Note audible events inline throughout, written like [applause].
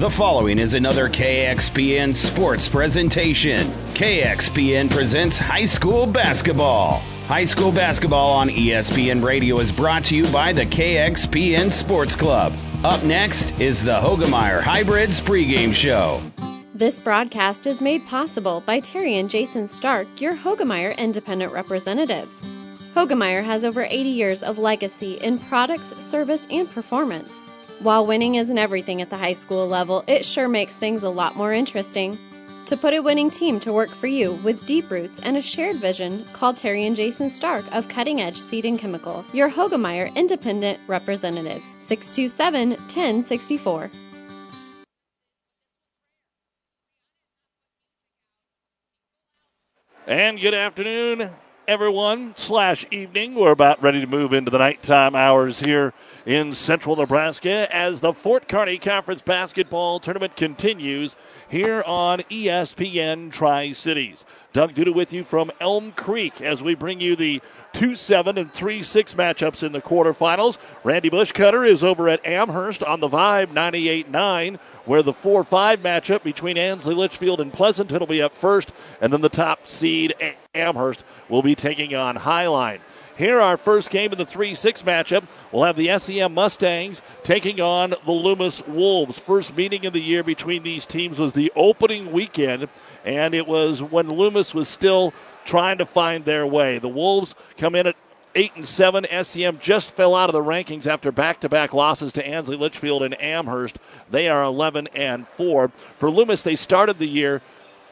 The following is another KXPN sports presentation. KXPN presents high school basketball. High school basketball on ESPN Radio is brought to you by the KXPN Sports Club. Up next is the Hoegemeyer Hybrids pregame show. This broadcast is made possible by Terry and Jason Stark, your Hoegemeyer independent representatives. Hoegemeyer has over 80 years of legacy in products, service, and performance. While winning isn't everything at the high school level, it sure makes things a lot more interesting. To put a winning team to work for you with deep roots and a shared vision, call Terry and Jason Stark of Cutting Edge Seed and Chemical, your Hoegemeyer independent representatives, 627 1064. And good afternoon, everyone, slash evening. We're about ready to move into the nighttime hours here in central Nebraska as the Fort Kearney Conference Basketball Tournament continues here on ESPN Tri Cities. Doug Duda with you from Elm Creek as we bring you the 2 7 and 3 6 matchups in the quarterfinals. Randy Bushcutter is over at Amherst on the Vibe 98 9 where the 4 5 matchup between Ansley Litchfield and Pleasanton will be up first, and then the top seed Amherst will be taking on Highline. Here, our first game in the 3 6 matchup, we'll have the SEM Mustangs taking on the Loomis Wolves. First meeting of the year between these teams was the opening weekend, and it was when Loomis was still trying to find their way. The Wolves come in at eight and seven. SEM just fell out of the rankings after back-to-back losses to Ansley Litchfield and Amherst. They are 11 and four. For Loomis, they started the year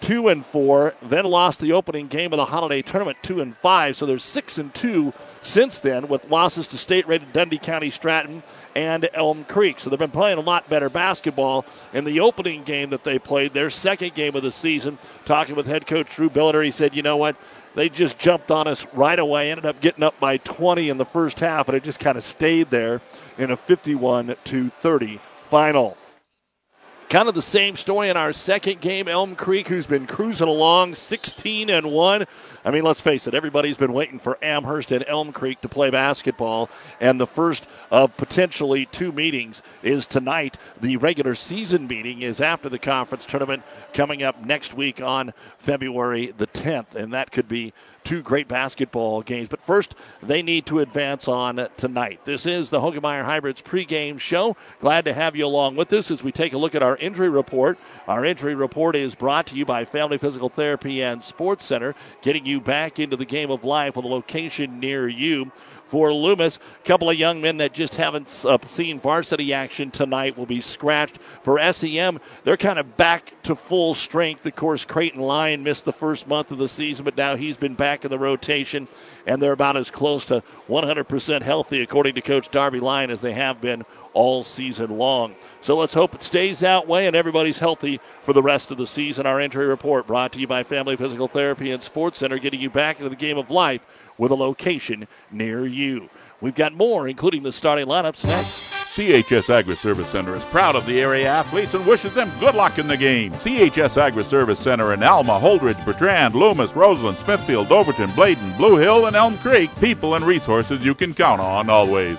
two and four, then lost the opening game of the holiday tournament two and five. So they're six and two since then, with losses to state-rated Dundy County Stratton and Elm Creek. So they've been playing a lot better basketball in the opening game that they played, their second game of the season. Talking with head coach Drew Billiter, he said, "You know what." They just jumped on us right away, ended up getting up by 20 in the first half, and it just kind of stayed there in a 51 to 30 final. Kind of the same story in our second game. Elm Creek, who's been cruising along 16 and 1, I mean, let's face it, everybody's been waiting for Amherst and Elm Creek to play basketball, and the first of potentially two meetings is tonight. The regular season meeting is after the conference tournament coming up next week on February the 10th, and that could be two great basketball games. But first, they need to advance on tonight. This is the Hoegemeyer Hybrids pregame show. Glad to have you along with us as we take a look at our injury report. Our injury report is brought to you by Family Physical Therapy and Sports Center, getting you back into the game of life with a location near you for Loomis. A couple of young men that just haven't uh, seen varsity action tonight will be scratched. For SEM, they're kind of back to full strength. Of course, Creighton Lyon missed the first month of the season, but now he's been back in the rotation, and they're about as close to 100% healthy, according to Coach Darby Lyon, as they have been all season long. So let's hope it stays that way and everybody's healthy for the rest of the season. Our injury report brought to you by Family Physical Therapy and Sports Center, getting you back into the game of life with a location near you. We've got more, including the starting lineups next. CHS Agri Service Center is proud of the area athletes and wishes them good luck in the game. CHS Agri Service Center in Alma, Holdrege, Bertrand, Loomis, Roseland, Smithfield, Overton, Bladen, Blue Hill, and Elm Creek. People and resources you can count on always.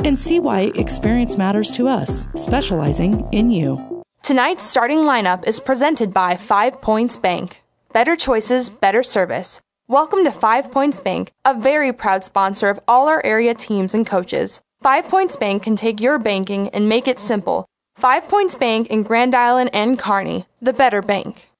and see why experience matters to us, specializing in you. Tonight's starting lineup is presented by Five Points Bank. Better choices, better service. Welcome to Five Points Bank, a very proud sponsor of all our area teams and coaches. Five Points Bank can take your banking and make it simple. Five Points Bank in Grand Island and Kearney, the better bank.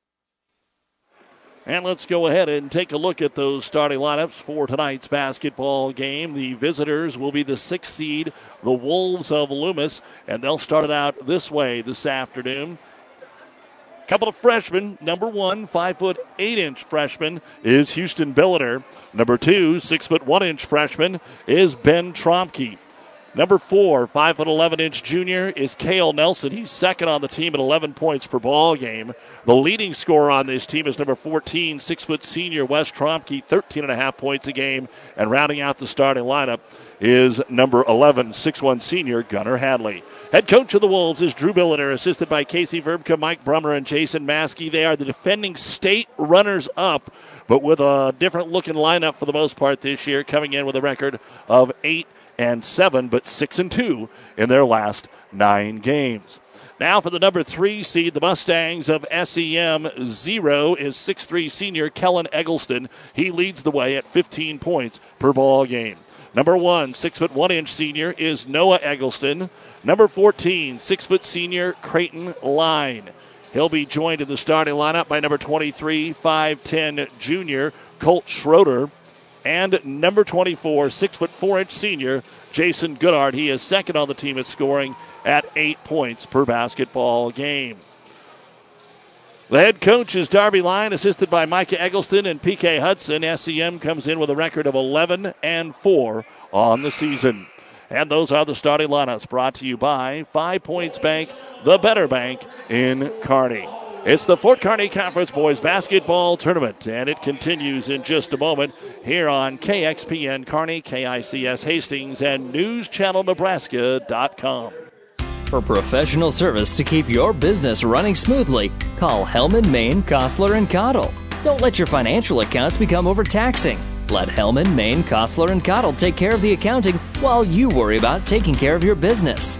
And let's go ahead and take a look at those starting lineups for tonight's basketball game. The visitors will be the sixth seed, the Wolves of Loomis, and they'll start it out this way this afternoon. Couple of freshmen. Number one, five foot eight inch freshman is Houston Billiter. Number two, six foot one inch freshman is Ben Tromke. Number four, five foot eleven inch junior is Kale Nelson. He's second on the team at 11 points per ball game. The leading scorer on this team is number 14, six foot senior Wes Tromke, 13 and a half points a game. And rounding out the starting lineup is number 11, 6'1 senior Gunnar Hadley. Head coach of the Wolves is Drew Billiter, assisted by Casey Verbka, Mike Brummer, and Jason Maskey. They are the defending state runners up, but with a different looking lineup for the most part this year, coming in with a record of 8 and seven, but six and two in their last nine games. Now for the number three seed, the Mustangs of SEM. Zero is six-three senior Kellen Eggleston. He leads the way at 15 points per ball game. Number one, six foot one inch senior is Noah Eggleston. Number 14, six foot senior Creighton Line. He'll be joined in the starting lineup by number 23, 5'10 junior Colt Schroeder and number 24, six foot four inch senior Jason Goodhart. He is second on the team at scoring at eight points per basketball game. The head coach is Darby Line, assisted by Micah Eggleston and PK Hudson. SEM comes in with a record of 11 and 4 on the season. And those are the starting lineups brought to you by Five Points Bank, the better bank in Kearney. It's the Fort Kearney Conference Boys Basketball Tournament, and it continues in just a moment here on KXPN Kearney, KICS Hastings, and NewsChannelNebraska.com. For professional service to keep your business running smoothly, call Hellman, Maine, Kostler, and Cottle. Don't let your financial accounts become overtaxing. Let Hellman, Maine, Kostler, and Cottle take care of the accounting while you worry about taking care of your business.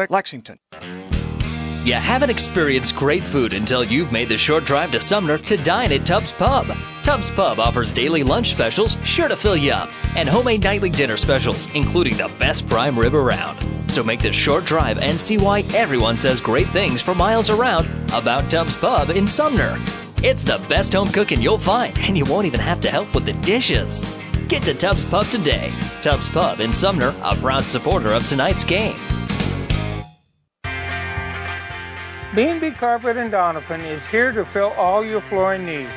Lexington. You haven't experienced great food until you've made the short drive to Sumner to dine at Tubbs Pub. Tubbs Pub offers daily lunch specials sure to fill you up and homemade nightly dinner specials, including the best prime rib around. So make the short drive and see why everyone says great things for miles around about Tubbs Pub in Sumner. It's the best home cooking you'll find, and you won't even have to help with the dishes. Get to Tubbs Pub today. Tubbs Pub in Sumner, a proud supporter of tonight's game. B&B Carpet and Donovan is here to fill all your flooring needs.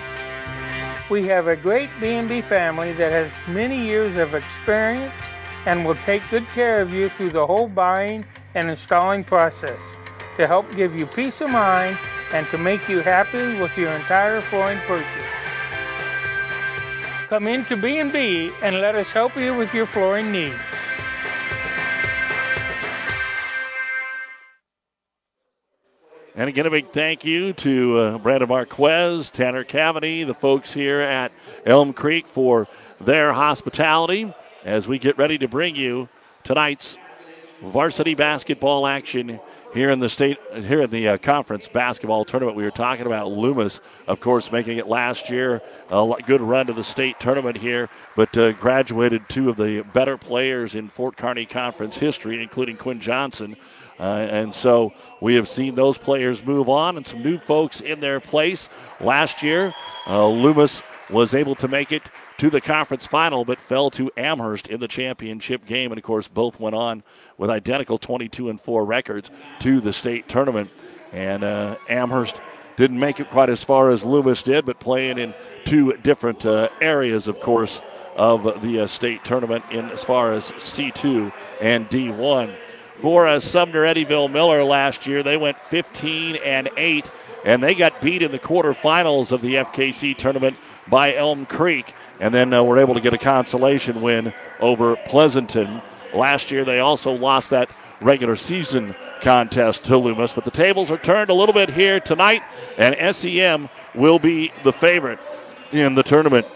We have a great B&B family that has many years of experience and will take good care of you through the whole buying and installing process to help give you peace of mind and to make you happy with your entire flooring purchase. Come into B&B and let us help you with your flooring needs. And again, a big thank you to uh, Brandon Marquez, Tanner Cavity, the folks here at Elm Creek for their hospitality as we get ready to bring you tonight's varsity basketball action here in the state, here in the uh, conference basketball tournament. We were talking about Loomis, of course, making it last year. A good run to the state tournament here, but uh, graduated two of the better players in Fort Kearney Conference history, including Quinn Johnson. Uh, and so we have seen those players move on and some new folks in their place. Last year, uh, Loomis was able to make it to the conference final, but fell to Amherst in the championship game. And of course, both went on with identical 22 and 4 records to the state tournament. And uh, Amherst didn't make it quite as far as Loomis did, but playing in two different uh, areas, of course, of the uh, state tournament in as far as C2 and D1 for uh, Sumner Eddyville Miller last year. They went 15 and 8, and they got beat in the quarterfinals of the FKC tournament by Elm Creek, and then uh, were able to get a consolation win over Pleasanton. Last year, they also lost that regular season contest to Loomis, but the tables are turned a little bit here tonight, and SEM will be the favorite in the tournament.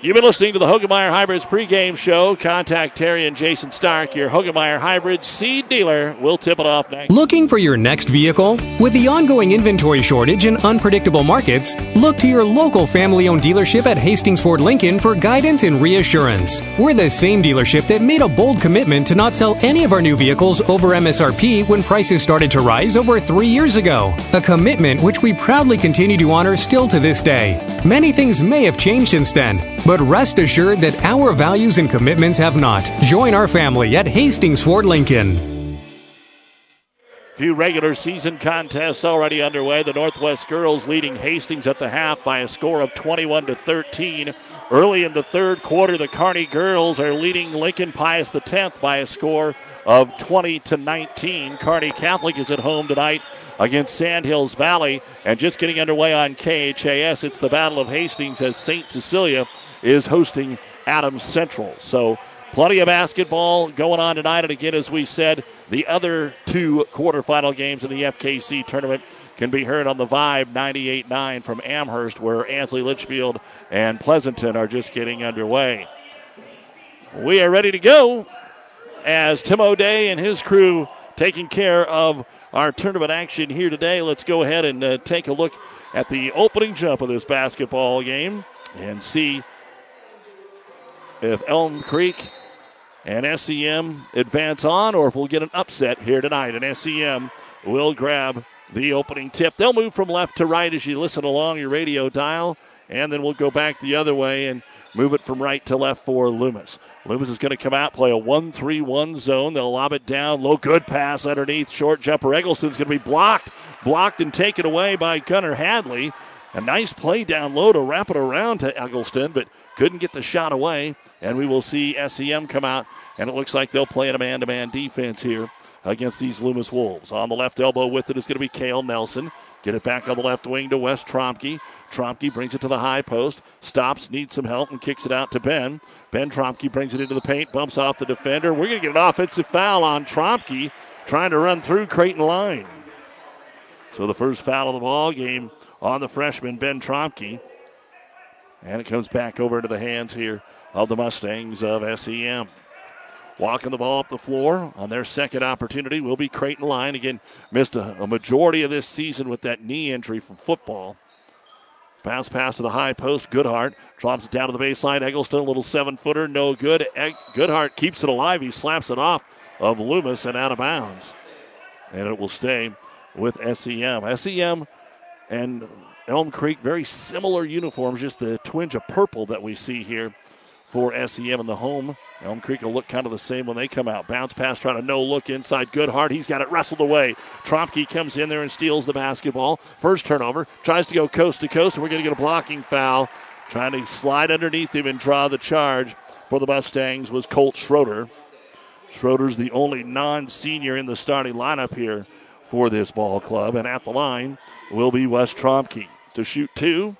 You've been listening to the Hoegemeyer Hybrids pregame show. Contact Terry and Jason Stark, your Hoegemeyer Hybrids seed dealer. We'll tip it off next. Looking for your next vehicle? With the ongoing inventory shortage and unpredictable markets, look to your local family owned dealership at Hastings Ford Lincoln for guidance and reassurance. We're the same dealership that made a bold commitment to not sell any of our new vehicles over MSRP when prices started to rise over three years ago. A commitment which we proudly continue to honor still to this day. Many things may have changed since then but rest assured that our values and commitments have not. Join our family at Hastings Ford Lincoln. Few regular season contests already underway. The Northwest girls leading Hastings at the half by a score of 21 to 13. Early in the third quarter, the Kearney girls are leading Lincoln Pius X by a score of 20 to 19. Kearney Catholic is at home tonight against Sandhills Valley. And just getting underway on KHAS, it's the Battle of Hastings as St. Cecilia is hosting Adams Central. So plenty of basketball going on tonight. And again, as we said, the other two quarterfinal games in the FKC tournament can be heard on the Vibe 98.9 from Amherst, where Ansley Litchfield and Pleasanton are just getting underway. We are ready to go as Tim O'Day and his crew taking care of our tournament action here today. Let's go ahead and uh, take a look at the opening jump of this basketball game and see if Elm Creek and SEM advance on or if we'll get an upset here tonight. And SEM will grab the opening tip. They'll move from left to right as you listen along your radio dial, and then we'll go back the other way and move it from right to left for Loomis. Loomis is going to come out, play a 1 3 1 zone. They'll lob it down. Low, good pass underneath. Short jumper. Eggleston's going to be blocked. Blocked and taken away by Gunnar Hadley. A nice play down low to wrap it around to Eggleston, but couldn't get the shot away. And we will see SEM come out, and it looks like they'll play in a man to man defense here against these Loomis Wolves. On the left elbow with it is going to be Kale Nelson. Get it back on the left wing to Wes Tromke. Tromke brings it to the high post, stops, needs some help, and kicks it out to Ben. Ben Tromke brings it into the paint, bumps off the defender. We're going to get an offensive foul on Tromke trying to run through Creighton line. So the first foul of the ball game on the freshman, Ben Tromke. And it comes back over to the hands here of the Mustangs of SEM. Walking the ball up the floor on their second opportunity will be Creighton Line. Again, missed a, a majority of this season with that knee injury from football. Bounce pass to the high post. Goodhart drops it down to the baseline. Eggleston, a little seven footer, no good. Egg- Goodhart keeps it alive. He slaps it off of Loomis and out of bounds. And it will stay with SEM. SEM and Elm Creek, very similar uniforms, just the twinge of purple that we see here for SEM in the home. Elm Creek will look kind of the same when they come out. Bounce pass, trying to no look inside. Goodhart. He's got it wrestled away. Trompke comes in there and steals the basketball. First turnover. Tries to go coast to coast, and we're going to get a blocking foul. Trying to slide underneath him and draw the charge for the Mustangs was Colt Schroeder. Schroeder's the only non senior in the starting lineup here for this ball club. And at the line will be Wes Tromke to shoot two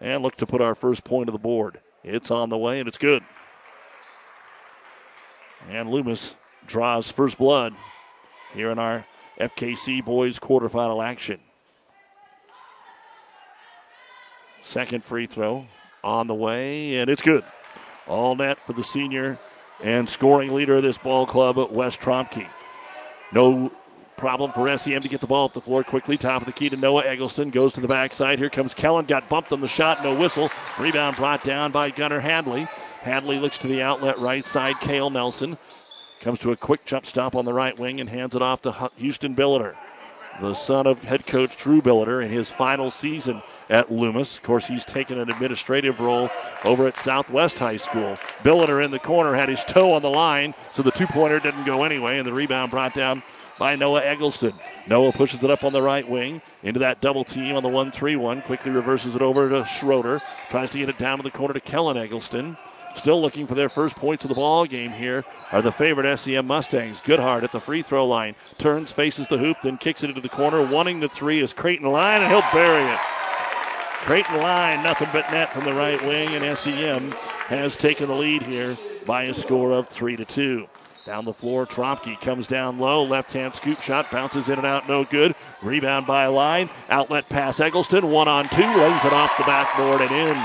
and look to put our first point of the board. It's on the way, and it's good. And Loomis draws first blood here in our FKC boys quarterfinal action. Second free throw on the way, and it's good. All net for the senior and scoring leader of this ball club, Wes Tromke. No problem for SEM to get the ball up the floor quickly. Top of the key to Noah Eggleston. Goes to the backside. Here comes Kellen. Got bumped on the shot. No whistle. Rebound brought down by Gunnar Hadley. Hadley looks to the outlet right side. Kale Nelson comes to a quick jump stop on the right wing and hands it off to Houston Billiter, the son of head coach Drew Billiter in his final season at Loomis. Of course, he's taken an administrative role over at Southwest High School. Billiter in the corner had his toe on the line, so the two pointer didn't go anyway, and the rebound brought down by Noah Eggleston. Noah pushes it up on the right wing into that double team on the 1 3 1. Quickly reverses it over to Schroeder. Tries to get it down to the corner to Kellen Eggleston. Still looking for their first points of the ball game here are the favorite SEM Mustangs. Goodhart at the free throw line. Turns, faces the hoop, then kicks it into the corner. Wanting the three is Creighton Line, and he'll bury it. Creighton Line, nothing but net from the right wing, and SEM has taken the lead here by a score of 3 to 2. Down the floor, Tromke comes down low. Left hand scoop shot, bounces in and out, no good. Rebound by Line. Outlet pass, Eggleston. One on two, lays it off the backboard and in.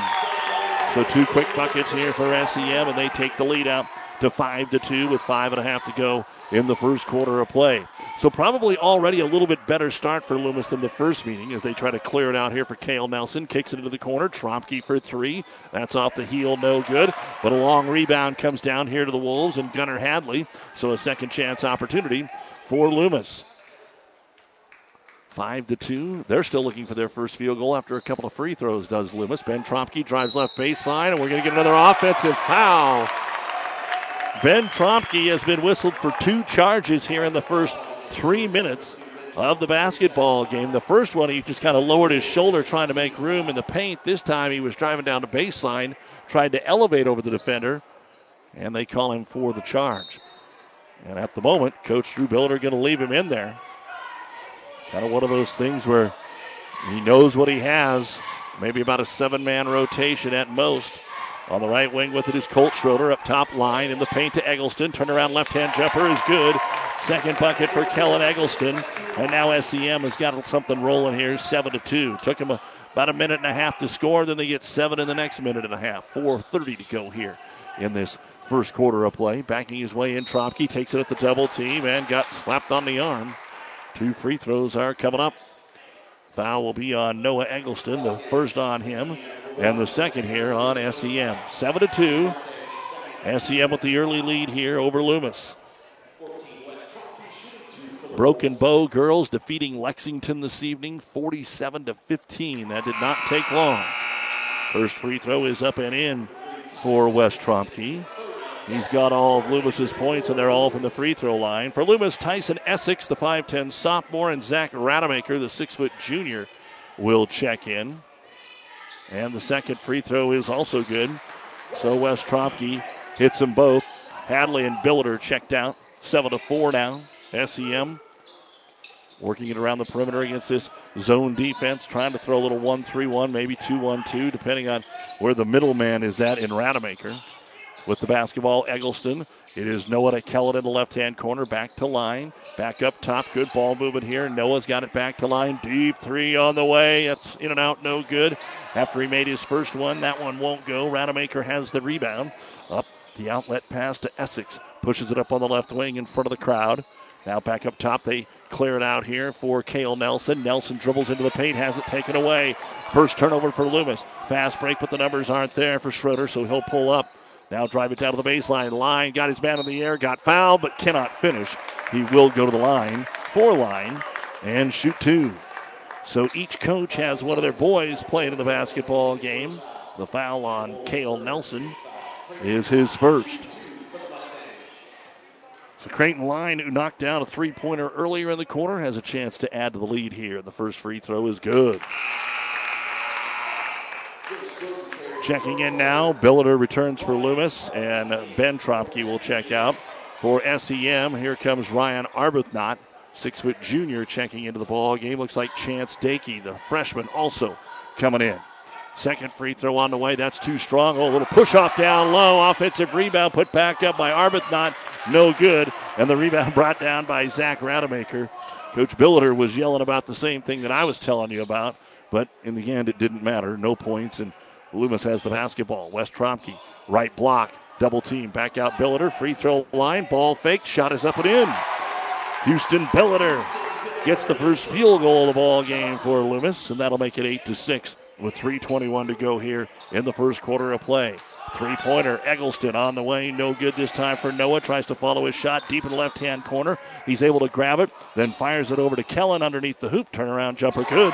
So two quick buckets here for SEM, and they take the lead out to five to two with five and a half to go in the first quarter of play. So probably already a little bit better start for Loomis than the first meeting as they try to clear it out here for Kale Nelson. Kicks it into the corner. Trompke for three. That's off the heel, no good. But a long rebound comes down here to the Wolves and Gunnar Hadley. So a second chance opportunity for Loomis. Five to two. They're still looking for their first field goal after a couple of free throws. Does Loomis? Ben Trompke drives left baseline, and we're going to get another offensive foul. Ben Trompke has been whistled for two charges here in the first three minutes of the basketball game. The first one, he just kind of lowered his shoulder trying to make room in the paint. This time, he was driving down the baseline, tried to elevate over the defender, and they call him for the charge. And at the moment, Coach Drew Billiter going to leave him in there. Kind of one of those things where he knows what he has. Maybe about a seven man rotation at most. On the right wing with it is Colt Schroeder up top line in the paint to Eggleston. Turnaround left hand jumper is good. Second bucket for Kellen Eggleston. And now SEM has got something rolling here, 7 to 2. Took him a, about a minute and a half to score, then they get seven in the next minute and a half. 4.30 to go here in this first quarter of play. Backing his way in, Trompke takes it at the double team and got slapped on the arm. Two free throws are coming up. Foul will be on Noah Eggleston, the first on him, and the second here on SEM. 7 to 2. SEM with the early lead here over Loomis. Broken Bow girls defeating Lexington this evening 47 to 15. That did not take long. First free throw is up and in for Wes Trompke. He's got all of Loomis's points, and they're all from the free throw line. For Loomis, Tyson Essex, the 5'10 sophomore, and Zach Rademacher, the 6 foot junior, will check in. And the second free throw is also good. So Wes Trompke hits them both. Hadley and Billiter checked out. 7 to 4 now. SEM working it around the perimeter against this zone defense, trying to throw a little 1 3 1, maybe 2 1 2, depending on where the middleman is at in Rademacher with the basketball. Eggleston. It is Noah to Kellen in the left hand corner. Back to line. Back up top. Good ball movement here. Noah's got it back to line. Deep three on the way. That's in and out. No good. After he made his first one, that one won't go. Rademacher has the rebound. Up the outlet pass to Essex. Pushes it up on the left wing in front of the crowd. Now back up top, they clear it out here for Kale Nelson. Nelson dribbles into the paint, has it taken away. First turnover for Loomis. Fast break, but the numbers aren't there for Schroeder, so he'll pull up. Now drive it down to the baseline. Line got his man in the air, got fouled, but cannot finish. He will go to the line, four line, and shoot two. So each coach has one of their boys playing in the basketball game. The foul on Kale Nelson is his first. So Creighton Line, who knocked down a three pointer earlier in the quarter, has a chance to add to the lead here. The first free throw is good. Checking in now, Billiter returns for Loomis, and Ben Trompke will check out for SEM. Here comes Ryan Arbuthnot, six foot junior, checking into the ball game. Looks like Chance Dakey, the freshman, also coming in. Second free throw on the way. That's too strong. Oh, a little push off down low. Offensive rebound put back up by Arbuthnot. No good. And the rebound [laughs] brought down by Zach Rademacher. Coach Billiter was yelling about the same thing that I was telling you about, but in the end, it didn't matter. No points, and Loomis has the basketball. Wes Trompke, right block, double team, back out Billiter, free throw line, ball fake, shot is up and in. Houston Billiter gets the first field goal of the ball game for Loomis, and that'll make it eight to six with 3:21 to go here in the first quarter of play. Three pointer, Eggleston on the way. No good this time for Noah. Tries to follow his shot deep in the left hand corner. He's able to grab it, then fires it over to Kellen underneath the hoop. Turnaround jumper good.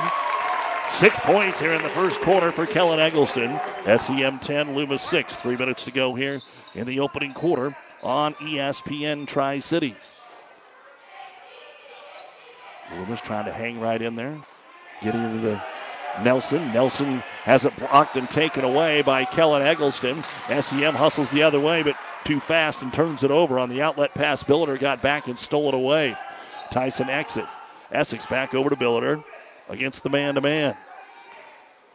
Six points here in the first quarter for Kellen Eggleston. SEM 10, Loomis 6. Three minutes to go here in the opening quarter on ESPN Tri Cities. Loomis trying to hang right in there, getting into the Nelson. Nelson has it blocked and taken away by Kellen Eggleston. SEM hustles the other way, but too fast and turns it over on the outlet pass. Billiter got back and stole it away. Tyson exit. Essex back over to Billiter against the man to man.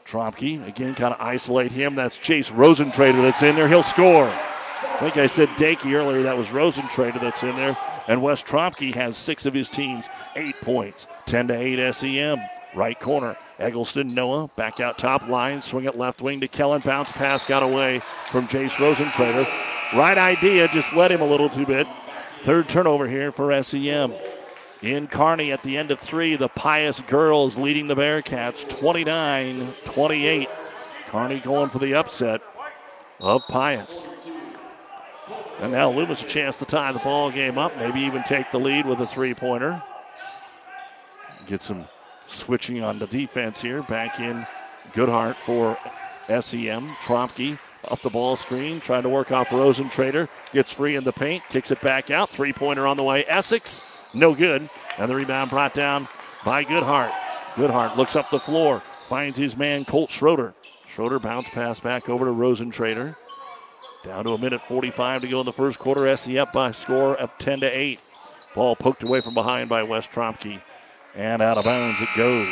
Trompke again kind of isolate him. That's Jace Rosentrader that's in there. He'll score. I think I said Dakey earlier. That was Rosentrader that's in there. And Wes Trompke has six of his teams, eight points. 10 to 8 SEM. Right corner. Eggleston, Noah, back out top line, swing it left wing to Kellen. Bounce pass got away from Jace Rosentrader. Right idea, just led him a little too bit. Third turnover here for SEM. In Kearney at the end of three, the Pius girls leading the Bearcats 29 28. Kearney going for the upset of Pius. And now Loomis a chance to tie the ball game up, maybe even take the lead with a three pointer. Get some switching on the defense here. Back in Goodhart for SEM. Trompke up the ball screen, trying to work off Rosentrader. Gets free in the paint, kicks it back out. Three pointer on the way. Essex, no good. And the rebound brought down by Goodhart. Goodhart looks up the floor, finds his man Colt Schroeder. Schroeder bounce pass back over to Rosentrader. Down to a minute 45 to go in the first quarter. SE by score of 10 to 8. Ball poked away from behind by Wes Trompke. And out of bounds it goes.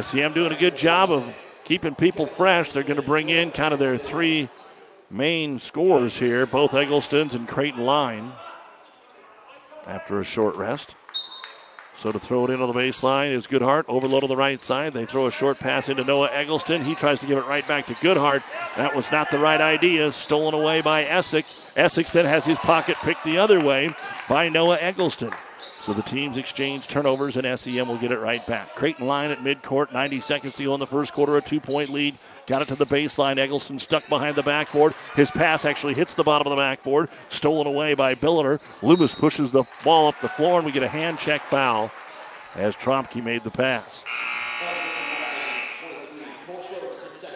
SEM doing a good job of keeping people fresh. They're going to bring in kind of their three main scores here, both Eggleston's and Creighton Line, after a short rest. So to throw it in on the baseline is Goodhart. Overload on the right side. They throw a short pass into Noah Eggleston. He tries to give it right back to Goodhart. That was not the right idea. Stolen away by Essex. Essex then has his pocket picked the other way by Noah Eggleston. So the teams exchange turnovers, and SEM will get it right back. Creighton line at midcourt, 90 seconds to go in the first quarter, a two point lead. Got it to the baseline. Eggleston stuck behind the backboard. His pass actually hits the bottom of the backboard. Stolen away by Billiter. Loomis pushes the ball up the floor, and we get a hand check foul as Trompke made the pass.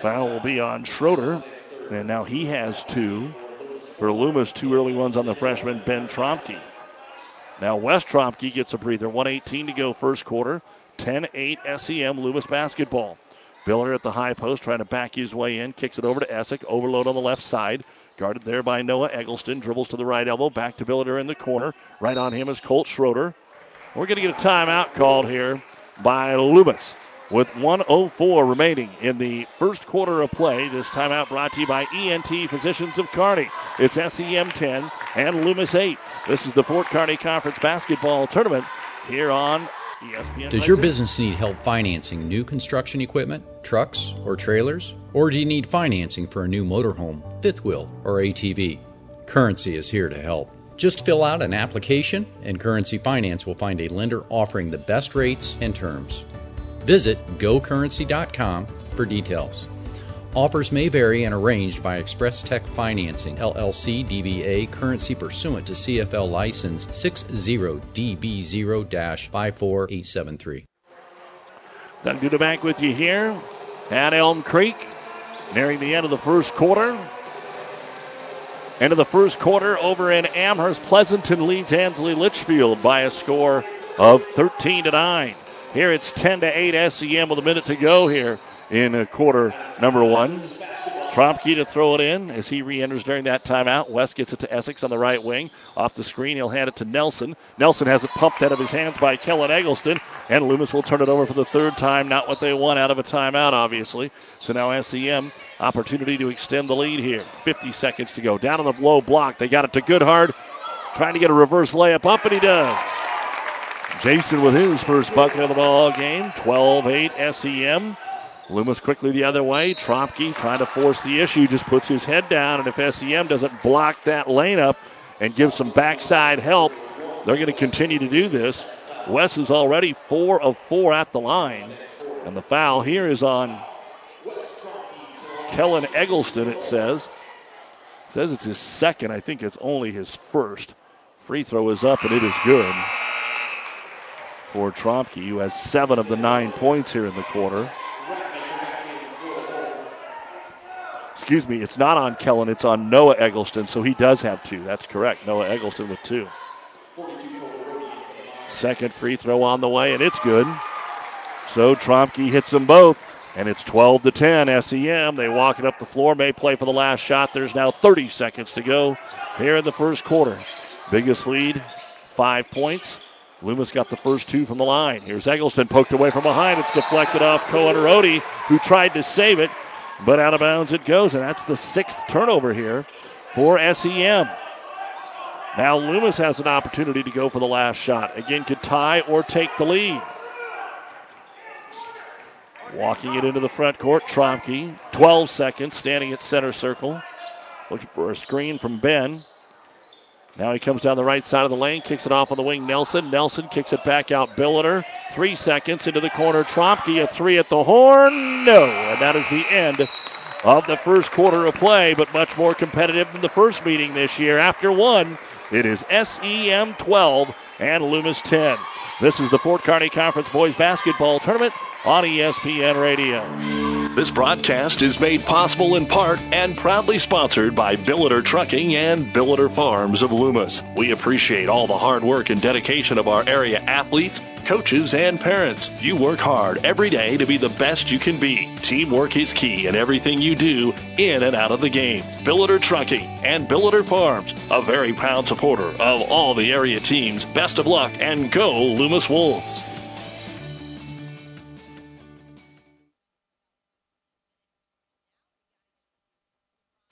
Foul will be on Schroeder, and now he has two. For Loomis, two early ones on the freshman, Ben Trompke. Now West Trompke gets a breather. 118 to go first quarter. 10-8 SEM Loomis basketball. Billiter at the high post trying to back his way in. Kicks it over to Essex. Overload on the left side. Guarded there by Noah Eggleston. Dribbles to the right elbow. Back to Billiter in the corner. Right on him is Colt Schroeder. We're going to get a timeout called here by Loomis with 104 remaining in the first quarter of play. This timeout brought to you by ENT Physicians of Kearney. It's SEM 10 and Loomis 8. This is the Fort Kearney Conference Basketball Tournament here on ESPN. Does your business need help financing new construction equipment, trucks, or trailers? Or do you need financing for a new motorhome, fifth wheel, or ATV? Currency is here to help. Just fill out an application, and Currency Finance will find a lender offering the best rates and terms. Visit gocurrency.com for details. Offers may vary and arranged by Express Tech Financing, LLC DBA, currency pursuant to CFL license 60DB0 54873. Doug Duda back with you here at Elm Creek, nearing the end of the first quarter. End of the first quarter over in Amherst. Pleasanton leads Ansley Litchfield by a score of 13 to 9. Here it's 10 to 8 SEM with a minute to go here in uh, quarter number one. Trompke to throw it in as he re enters during that timeout. Wes gets it to Essex on the right wing. Off the screen, he'll hand it to Nelson. Nelson has it pumped out of his hands by Kellen Eggleston, and Loomis will turn it over for the third time. Not what they want out of a timeout, obviously. So now SEM, opportunity to extend the lead here. 50 seconds to go. Down on the low block. They got it to Goodhart. Trying to get a reverse layup up, and he does. Jason with his first bucket of the ball game. 12 8 SEM. Loomis quickly the other way. Trompke trying to force the issue, just puts his head down, and if SEM doesn't block that lane up and give some backside help, they're going to continue to do this. Wes is already four of four at the line, and the foul here is on Kellen Eggleston, it says. It says it's his second. I think it's only his first. Free throw is up, and it is good for Trompke, who has seven of the nine points here in the quarter. Excuse me, it's not on Kellen, it's on Noah Eggleston, so he does have two. That's correct. Noah Eggleston with two. Second free throw on the way, and it's good. So Trompke hits them both, and it's 12 to 10. SEM. They walk it up the floor, may play for the last shot. There's now 30 seconds to go here in the first quarter. Biggest lead, five points. Loomis got the first two from the line. Here's Eggleston poked away from behind. It's deflected off Cohen who tried to save it. But out of bounds it goes, and that's the sixth turnover here for SEM. Now Loomis has an opportunity to go for the last shot. Again, could tie or take the lead. Walking it into the front court, Tromke. 12 seconds, standing at center circle. Looking for a screen from Ben. Now he comes down the right side of the lane, kicks it off on the wing. Nelson. Nelson kicks it back out. Billiter. Three seconds into the corner. Tromke, a three at the horn. No. And that is the end of the first quarter of play, but much more competitive than the first meeting this year. After one, it is SEM 12 and Loomis 10. This is the Fort Kearney Conference Boys Basketball Tournament on ESPN Radio. This broadcast is made possible in part and proudly sponsored by Billiter Trucking and Billiter Farms of Loomis. We appreciate all the hard work and dedication of our area athletes, coaches, and parents. You work hard every day to be the best you can be. Teamwork is key in everything you do in and out of the game. Billiter Trucking and Billiter Farms, a very proud supporter of all the area teams. Best of luck and go Loomis Wolves.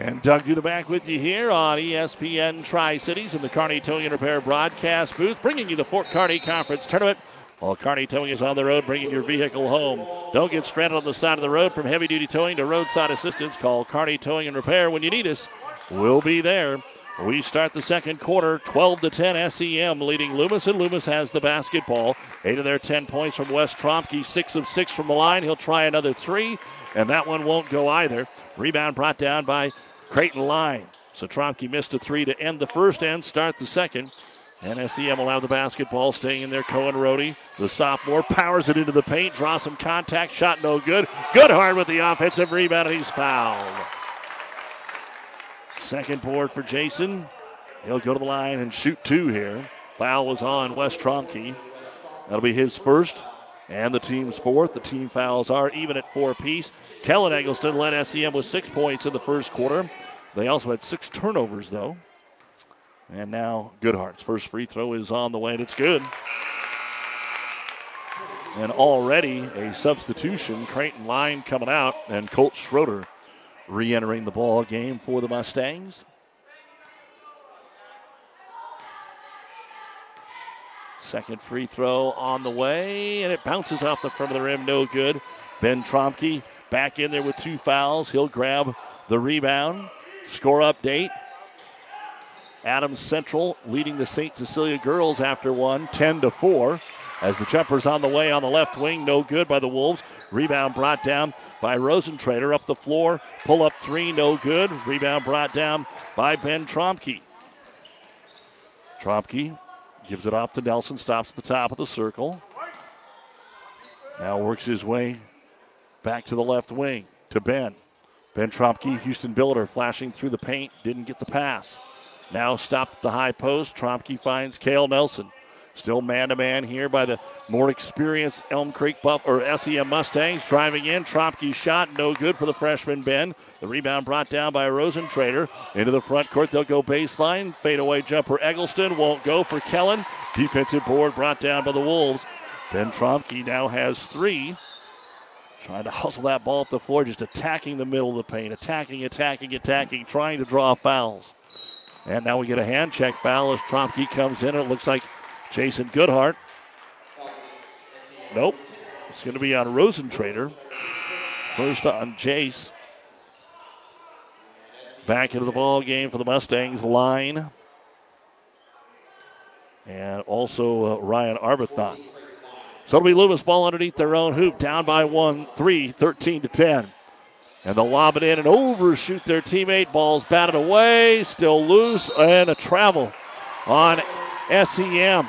And Doug Duda back with you here on ESPN Tri Cities in the Kearney Towing and Repair broadcast booth, bringing you the Fort Kearney Conference Tournament. While Kearney Towing is on the road, bringing your vehicle home. Don't get stranded on the side of the road. From heavy duty towing to roadside assistance, call Kearney Towing and Repair when you need us. We'll be there. We start the second quarter, 12 to 10 SEM, leading Loomis, and Loomis has the basketball. Eight of their 10 points from Wes Tromke, six of six from the line. He'll try another three, and that one won't go either. Rebound brought down by Creighton Line. So Tromke missed a three to end the first and start the second. And have the basketball staying in there. Cohen Rohde, the sophomore, powers it into the paint, draws some contact, shot no good. Goodhart with the offensive rebound, and he's fouled. Second board for Jason. He'll go to the line and shoot two here. Foul was on Wes Tromke. That'll be his first and the team's fourth. The team fouls are even at four apiece. Kellen Eggleston led SEM with six points in the first quarter. They also had six turnovers, though. And now Goodhart's first free throw is on the way, and it's good. And already a substitution. Creighton line coming out, and Colt Schroeder re entering the ball game for the Mustangs. Second free throw on the way, and it bounces off the front of the rim, no good. Ben Tromke back in there with two fouls. He'll grab the rebound. Score update. Adams Central leading the St. Cecilia girls after one, 10 to 4. As the jumper's on the way on the left wing, no good by the Wolves. Rebound brought down by Rosentrader up the floor. Pull up three, no good. Rebound brought down by Ben Tromke. Tromke gives it off to Nelson, stops at the top of the circle. Now works his way back to the left wing to Ben. Ben Tromke, Houston Billiter flashing through the paint, didn't get the pass. Now stopped at the high post. Tromke finds Kale Nelson. Still man to man here by the more experienced Elm Creek Buff or SEM Mustangs. Driving in. Tromke shot no good for the freshman Ben. The rebound brought down by Rosentrader. Into the front court. They'll go baseline. Fadeaway jumper Eggleston won't go for Kellen. Defensive board brought down by the Wolves. Ben Tromke now has three. Trying to hustle that ball up the floor, just attacking the middle of the paint, attacking, attacking, attacking, trying to draw fouls. And now we get a hand check foul as Tromke comes in. It looks like Jason Goodhart. Nope. It's going to be on Rosentrader. First on Jace. Back into the ball game for the Mustangs line. And also uh, Ryan Arbuthnot. So it'll be Loomis ball underneath their own hoop, down by one, three, 13 to 10. And they'll lob it in and overshoot their teammate. Ball's batted away, still loose, and a travel on SEM.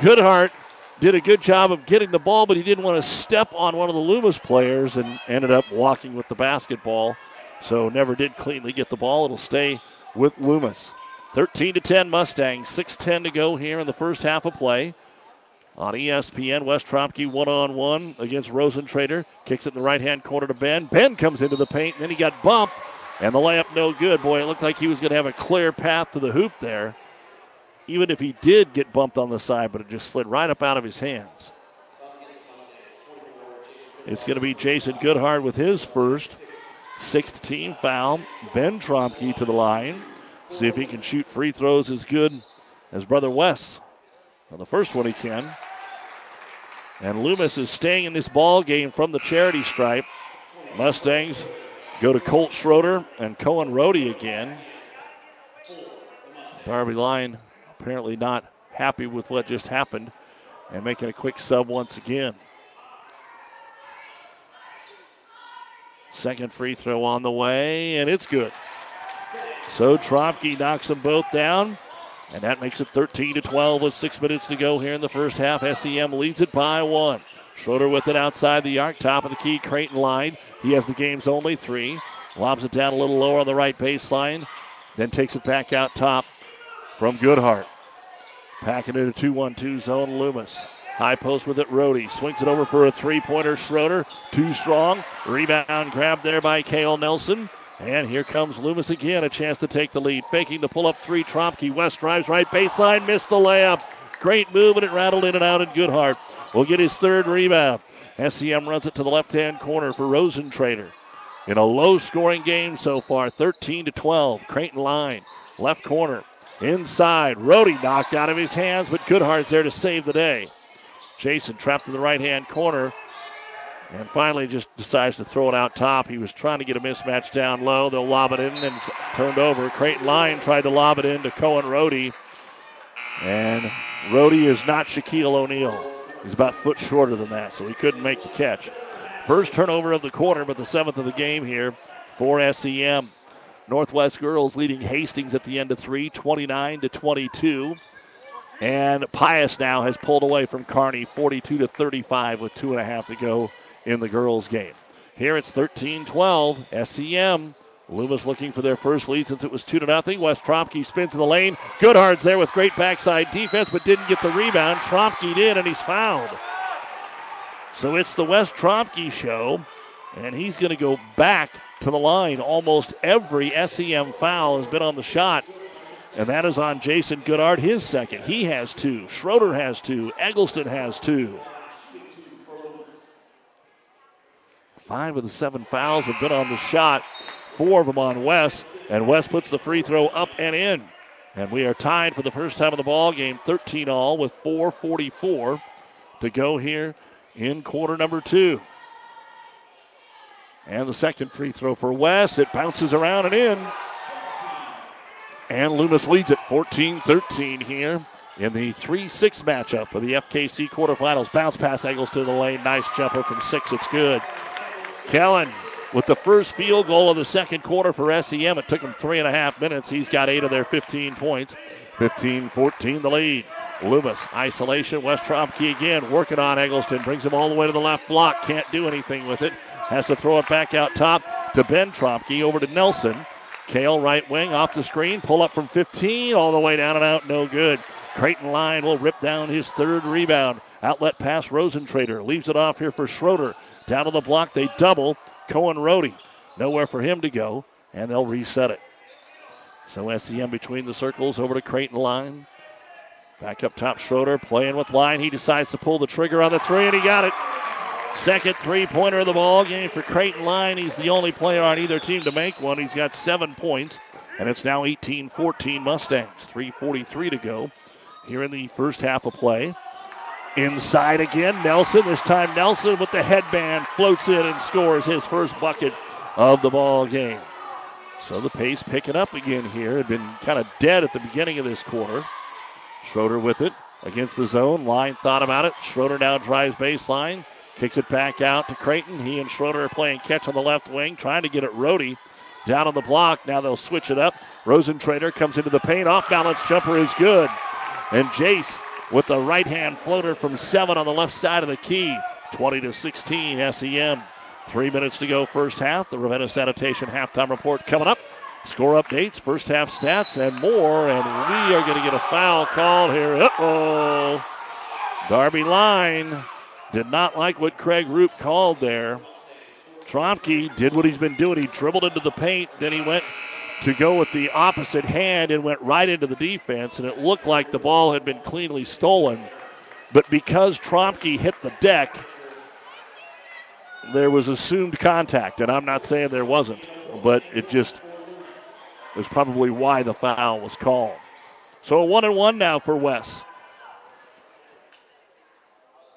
Goodhart did a good job of getting the ball, but he didn't want to step on one of the Loomis players and ended up walking with the basketball. So never did cleanly get the ball. It'll stay with Loomis. 13 to 10 Mustangs. 6:10 to go here in the first half of play. On ESPN. Wes Tromke one on one against Rosentrader. Kicks it in the right hand corner to Ben. Ben comes into the paint, and then he got bumped, and the layup no good. Boy, it looked like he was going to have a clear path to the hoop there, even if he did get bumped on the side, but it just slid right up out of his hands. It's going to be Jason Goodhart with his first sixth team foul. Ben Tromke to the line. See if he can shoot free throws as good as brother Wes. On the first one, he can. And Loomis is staying in this ball game from the charity stripe. Mustangs go to Colt Schroeder and Cohen Rohde again. Darby Line apparently not happy with what just happened and making a quick sub once again. Second free throw on the way, and it's good. So Tromke knocks them both down, and that makes it 13 to 12 with six minutes to go here in the first half. SEM leads it by one. Schroeder with it outside the arc, top of the key, Creighton line. He has the game's only three. Lobs it down a little lower on the right baseline, then takes it back out top from Goodhart. Packing it a 2 1 2 zone, Loomis. High post with it, Rohde. Swings it over for a three pointer, Schroeder. Too strong. Rebound grabbed there by Kale Nelson. And here comes Loomis again, a chance to take the lead. Faking the pull up three. Tromke Wes drives right baseline, missed the layup. Great move, and it rattled in and out, and Goodhart will get his third rebound. SEM runs it to the left hand corner for Rosentrader. In a low scoring game so far, 13 to 12. Creighton line, left corner, inside. Rohde knocked out of his hands, but Goodhart's there to save the day. Jason trapped in the right hand corner. And finally, just decides to throw it out top. He was trying to get a mismatch down low. They'll lob it in, and it's turned over. Creighton Line tried to lob it in to Cohen Rohde. And Rohde is not Shaquille O'Neal. He's about foot shorter than that, so he couldn't make the catch. First turnover of the quarter, but the seventh of the game here for SEM. Northwest girls leading Hastings at the end of three, 29 to 22. And Pius now has pulled away from Kearney, 42 to 35 with two and a half to go in the girls' game. Here it's 13 12. SEM. Loomis looking for their first lead since it was 2 to nothing. Wes Tromke spins in the lane. Goodhart's there with great backside defense, but didn't get the rebound. Tromke did, and he's fouled. So it's the Wes Tromke show, and he's going to go back to the line. Almost every SEM foul has been on the shot, and that is on Jason Goodhart, his second. He has two. Schroeder has two. Eggleston has two. Five of the seven fouls have been on the shot, four of them on Wes, and Wes puts the free throw up and in. And we are tied for the first time in the ball game, 13 all, with 4:44 to go here in quarter number two. And the second free throw for Wes. It bounces around and in. And Loomis leads it 14 13 here in the 3 6 matchup of the FKC quarterfinals. Bounce pass angles to the lane. Nice jumper from six. It's good. Kellen with the first field goal of the second quarter for SEM. It took him three and a half minutes. He's got eight of their 15 points. 15 14 the lead. Loomis, isolation. Wes Tromke again working on Eggleston. Brings him all the way to the left block. Can't do anything with it. Has to throw it back out top to Ben Tromke over to Nelson. Kale right wing off the screen. Pull up from 15 all the way down and out. No good. Creighton line will rip down his third rebound. Outlet pass Rosentrader. Leaves it off here for Schroeder. Down to the block. They double. Cohen Rohde. Nowhere for him to go. And they'll reset it. So SEM between the circles over to Creighton line. Back up top, Schroeder playing with line. He decides to pull the trigger on the three, and he got it. Second three pointer of the ball game for Creighton Line. He's the only player on either team to make one. He's got seven points, and it's now 18 14 Mustangs. 3.43 to go here in the first half of play. Inside again, Nelson. This time, Nelson with the headband floats in and scores his first bucket of the ball game. So the pace picking up again here. Had been kind of dead at the beginning of this quarter. Schroeder with it against the zone. Line thought about it. Schroeder now drives baseline. Kicks it back out to Creighton. He and Schroeder are playing catch on the left wing, trying to get it Rohde down on the block. Now they'll switch it up. Rosentrader comes into the paint. Off balance jumper is good. And Jace with the right hand floater from seven on the left side of the key. 20 to 16 SEM. Three minutes to go, first half. The Ravenna Sanitation halftime report coming up. Score updates, first half stats, and more. And we are going to get a foul call here. Uh oh. Darby Line did not like what Craig Roop called there. Tromke did what he's been doing. He dribbled into the paint, then he went to go with the opposite hand and went right into the defense, and it looked like the ball had been cleanly stolen. But because Tromke hit the deck, there was assumed contact, and I'm not saying there wasn't, but it just was probably why the foul was called. So a one and one now for Wes.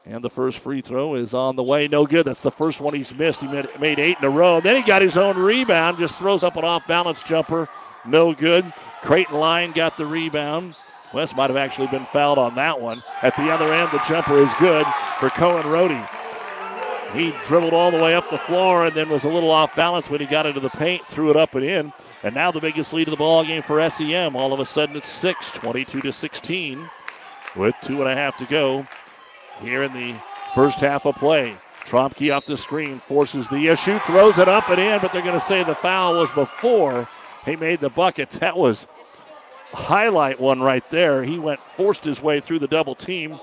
And the first free throw is on the way. No good. That's the first one he's missed. He made, made eight in a row. Then he got his own rebound. Just throws up an off balance jumper. No good. Creighton Line got the rebound. Wes might have actually been fouled on that one. At the other end, the jumper is good for Cohen Rohde. He dribbled all the way up the floor and then was a little off balance when he got into the paint, threw it up and in. And now the biggest lead of the ball game for SEM. All of a sudden it's six, 22 to 16, with two and a half to go here in the first half of play. Tromke off the screen forces the issue, throws it up and in, but they're going to say the foul was before he made the bucket. That was highlight one right there. He went forced his way through the double team,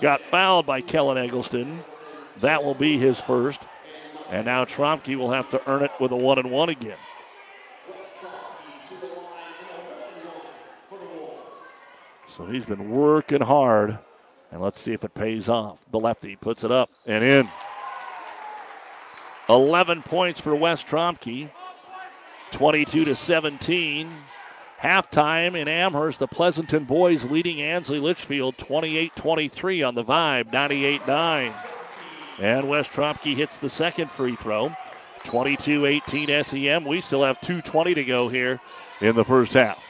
got fouled by Kellen Eggleston. That will be his first, and now Tromke will have to earn it with a one and one again. So he's been working hard and let's see if it pays off. The lefty puts it up and in. 11 points for Wes Tromke. 22 to 17. Halftime in Amherst, the Pleasanton boys leading Ansley Litchfield 28 23 on the vibe, 98 9. And Wes Tromke hits the second free throw. 22 18 SEM. We still have 2.20 to go here in the first half.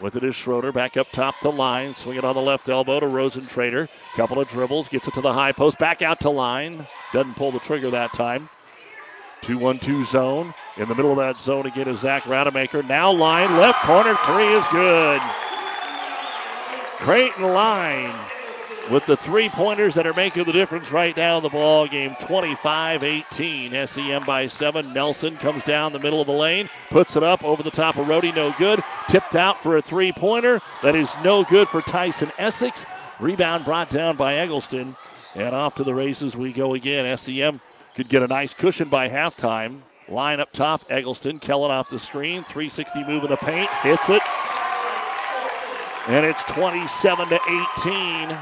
With it is Schroeder back up top to line. Swing it on the left elbow to Rosentrader. Couple of dribbles. Gets it to the high post. Back out to line. Doesn't pull the trigger that time. 2 1 2 zone. In the middle of that zone again is Zach Rademacher. Now line. Left corner. Three is good. Creighton line with the three pointers that are making the difference right now in the ball game 25 18 sem by 7 nelson comes down the middle of the lane puts it up over the top of Rohde no good. Tipped out for a three pointer that is no good for tyson essex. Rebound brought down by eggleston. And off to the races we go again. Sem could get a nice cushion by halftime. Line up top eggleston kellen off the screen. 360 move in the paint. Hits it. And it's 27 to 18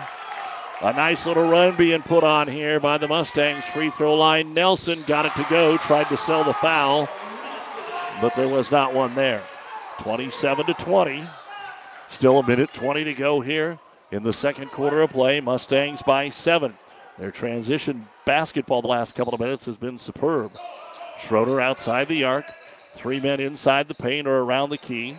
a nice little run being put on here by the Mustangs. Free throw line. Nelson got it to go, tried to sell the foul, but there was not one there. 27 to 20. Still a minute 20 to go here in the second quarter of play. Mustangs by seven. Their transition basketball the last couple of minutes has been superb. Schroeder outside the arc. Three men inside the paint or around the key.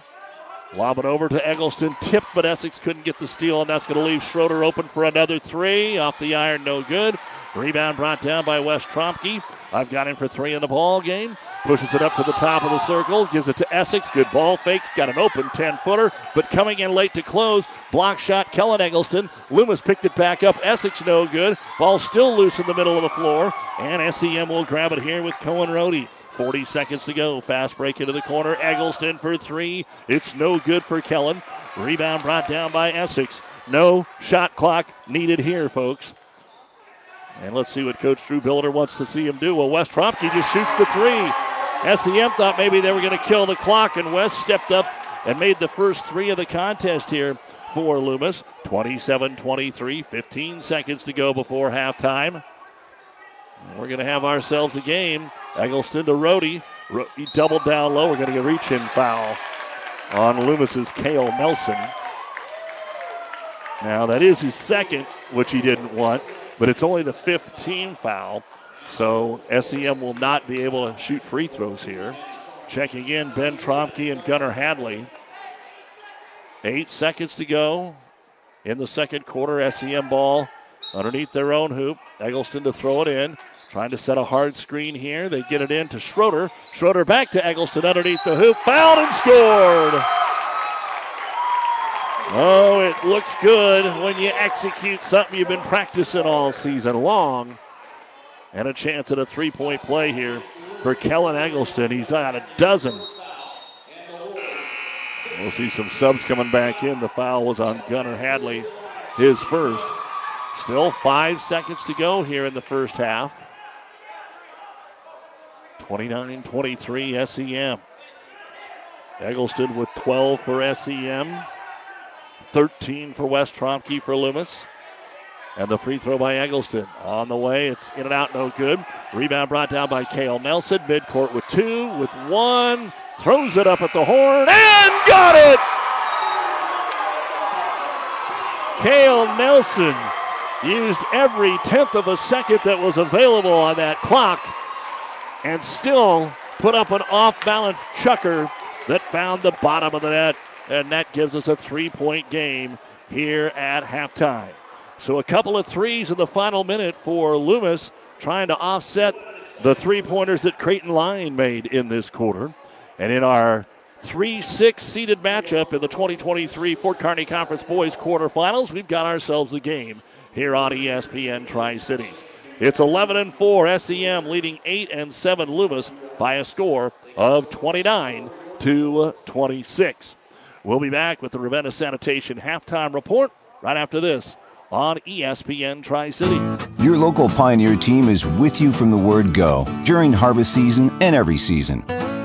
Lob it over to Eggleston. Tipped, but Essex couldn't get the steal, and that's going to leave Schroeder open for another three. Off the iron, no good. Rebound brought down by Wes Tromke. I've got him for three in the ball game. Pushes it up to the top of the circle. Gives it to Essex. Good ball fake. Got an open 10 footer, but coming in late to close. Block shot, Kellen Eggleston. Loomis picked it back up. Essex no good. Ball still loose in the middle of the floor. And SEM will grab it here with Cohen Rohde. 40 seconds to go. Fast break into the corner. Eggleston for three. It's no good for Kellen. Rebound brought down by Essex. No shot clock needed here, folks. And let's see what Coach Drew Billiter wants to see him do. Well, Wes Tromke just shoots the three. SEM thought maybe they were going to kill the clock, and Wes stepped up and made the first three of the contest here for Loomis. 27 23, 15 seconds to go before halftime. We're going to have ourselves a game. Eggleston to Rohde. He doubled down low. We're going to get a reach in foul on Loomis's Kale Nelson. Now, that is his second, which he didn't want, but it's only the fifth team foul. So SEM will not be able to shoot free throws here. Checking in Ben Tromke and Gunnar Hadley. Eight seconds to go in the second quarter. SEM ball underneath their own hoop. Eggleston to throw it in. Trying to set a hard screen here. They get it in to Schroeder. Schroeder back to Eggleston underneath the hoop. Fouled and scored. Oh, it looks good when you execute something you've been practicing all season long. And a chance at a three point play here for Kellen Eggleston. He's at a dozen. We'll see some subs coming back in. The foul was on Gunnar Hadley, his first. Still five seconds to go here in the first half. 29 23 SEM. Eggleston with 12 for SEM, 13 for Wes Tromke for Loomis. And the free throw by Eggleston. On the way, it's in and out, no good. Rebound brought down by Kale Nelson. Midcourt with two, with one. Throws it up at the horn and got it! Kale Nelson used every tenth of a second that was available on that clock and still put up an off balance chucker that found the bottom of the net. And that gives us a three point game here at halftime. So a couple of threes in the final minute for Loomis, trying to offset the three pointers that Creighton Line made in this quarter. And in our 3 6 seeded matchup in the 2023 Fort Kearney Conference Boys quarterfinals, we've got ourselves a game here on ESPN Tri Cities. It's 11 and 4 SEM leading 8 and 7 Loomis by a score of 29 to 26. We'll be back with the Ravenna Sanitation halftime report right after this on ESPN Tri City. Your local Pioneer team is with you from the word go during harvest season and every season.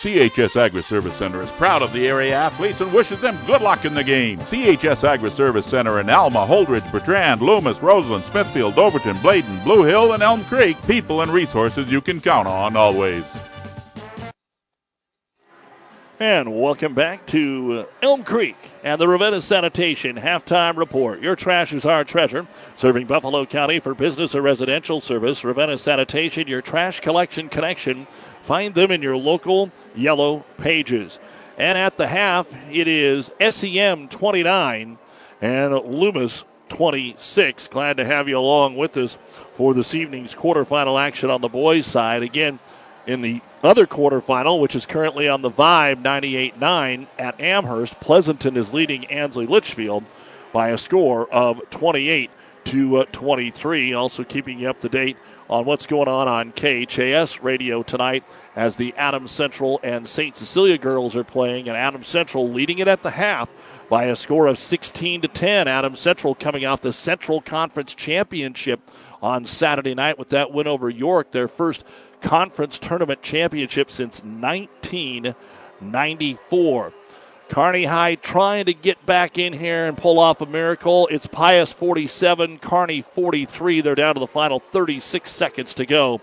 CHS Agri Service Center is proud of the area athletes and wishes them good luck in the game. CHS Agri Service Center in Alma, Holdrege, Bertrand, Loomis, Roseland, Smithfield, Overton, Bladen, Blue Hill, and Elm Creek. People and resources you can count on always. And welcome back to uh, Elm Creek and the Ravenna Sanitation halftime report. Your trash is our treasure. Serving Buffalo County for business or residential service, Ravenna Sanitation, your trash collection connection. Find them in your local yellow pages. And at the half, it is SEM 29 and Loomis 26. Glad to have you along with us for this evening's quarterfinal action on the boys' side. Again, in the other quarterfinal, which is currently on the Vibe 98 9 at Amherst, Pleasanton is leading Ansley Litchfield by a score of 28 to uh, 23. Also keeping you up to date on what's going on on KHAS radio tonight as the Adams Central and St. Cecilia girls are playing, and Adams Central leading it at the half by a score of 16 to 10. Adams Central coming off the Central Conference Championship on Saturday night with that win over York, their first conference tournament championship since 1994. Kearney High trying to get back in here and pull off a miracle. It's Pius 47, Kearney 43. They're down to the final 36 seconds to go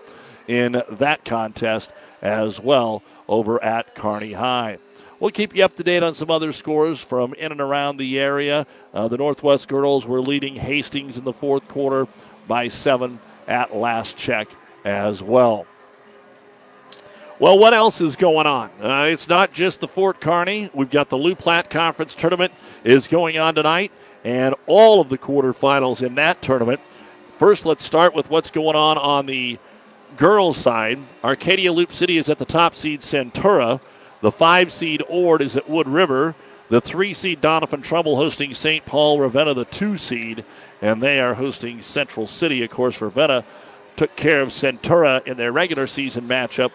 in that contest as well over at Kearney High. We'll keep you up to date on some other scores from in and around the area. Uh, the Northwest girls were leading Hastings in the fourth quarter by seven at last check as well. Well, what else is going on? Uh, it's not just the Fort Kearney. We've got the Loup Platte Conference Tournament is going on tonight, and all of the quarterfinals in that tournament. First, let's start with what's going on on the girls' side. Arcadia Loup City is at the top seed Centura. The five seed Ord is at Wood River. The three seed Donovan Trumbull hosting St. Paul. Ravenna, the two seed, and they are hosting Central City. Of course, Ravenna took care of Centura in their regular season matchup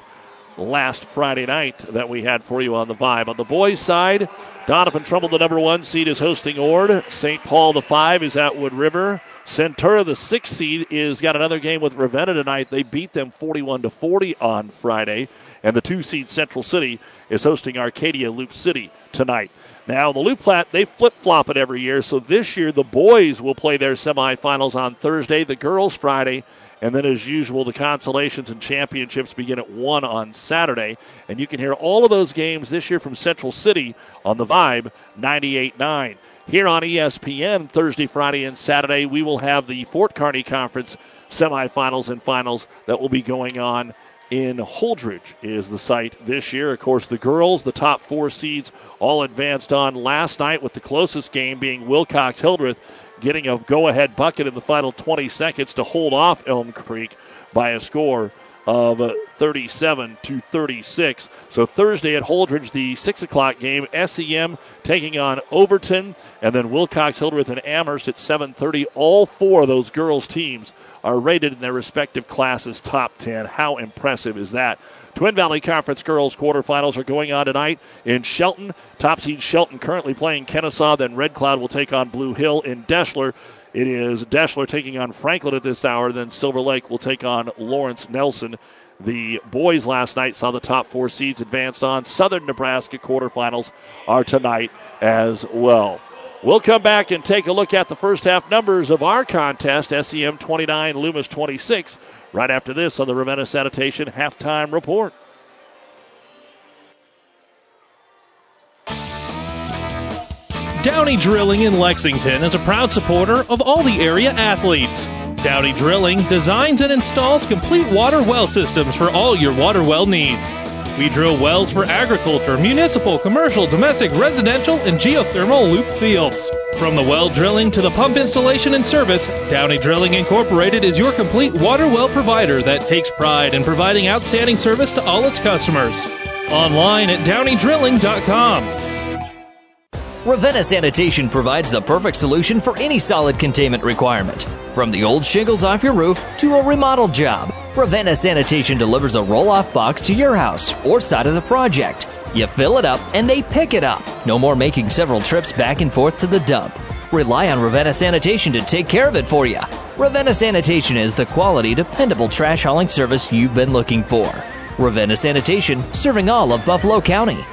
last Friday night that we had for you on the Vibe. On the boys' side, Donovan Trumbull, the number one seed, is hosting Ord. St. Paul, the five, is at Wood River. Centura, the six seed, is got another game with Ravenna tonight. They beat them 41 to 40 on Friday, and the two seed Central City is hosting Arcadia Loup City tonight. Now the Loup Platte they flip flop it every year, so this year the boys will play their semifinals on Thursday, the girls Friday, and then, as usual, the consolations and championships begin at 1 on Saturday. And you can hear all of those games this year from Central City on the Vibe 98 9. Here on ESPN, Thursday, Friday, and Saturday, we will have the Fort Kearney Conference semifinals and finals that will be going on in Holdrege is the site this year. Of course, the girls, the top four seeds, all advanced on last night with the closest game being Wilcox Hildreth getting a go ahead bucket in the final 20 seconds to hold off Elm Creek by a score of uh, 37 to 36. So Thursday at Holdrege, the 6 o'clock game, SEM taking on Overton, and then Wilcox, Hildreth, and Amherst at 7.30. All four of those girls' teams are rated in their respective classes top 10. How impressive is that? Twin Valley Conference girls quarterfinals are going on tonight in Shelton. Top seed Shelton currently playing Kenesaw. Then Red Cloud will take on Blue Hill in Deshler. It is Deshler taking on Franklin at this hour. Then Silver Lake will take on Lawrence Nelson. The boys last night saw the top four seeds advanced on. Southern Nebraska quarterfinals are tonight as well. We'll come back and take a look at the first half numbers of our contest SEM 29, Loomis 26 right after this on the Ravenna Sanitation halftime report. Downey Drilling in Lexington is a proud supporter of all the area athletes. Downey Drilling designs and installs complete water well systems for all your water well needs. We drill wells for agriculture, municipal, commercial, domestic, residential, and geothermal loop fields. From the well drilling to the pump installation and service, Downey Drilling Incorporated is your complete water well provider that takes pride in providing outstanding service to all its customers. Online at downeydrilling.com. Ravenna Sanitation provides the perfect solution for any solid containment requirement. From the old shingles off your roof to a remodel job, Ravenna Sanitation delivers a roll off box to your house or side of the project. You fill it up and they pick it up. No more making several trips back and forth to the dump. Rely on Ravenna Sanitation to take care of it for you. Ravenna Sanitation is the quality, dependable trash hauling service you've been looking for. Ravenna Sanitation, serving all of Buffalo County.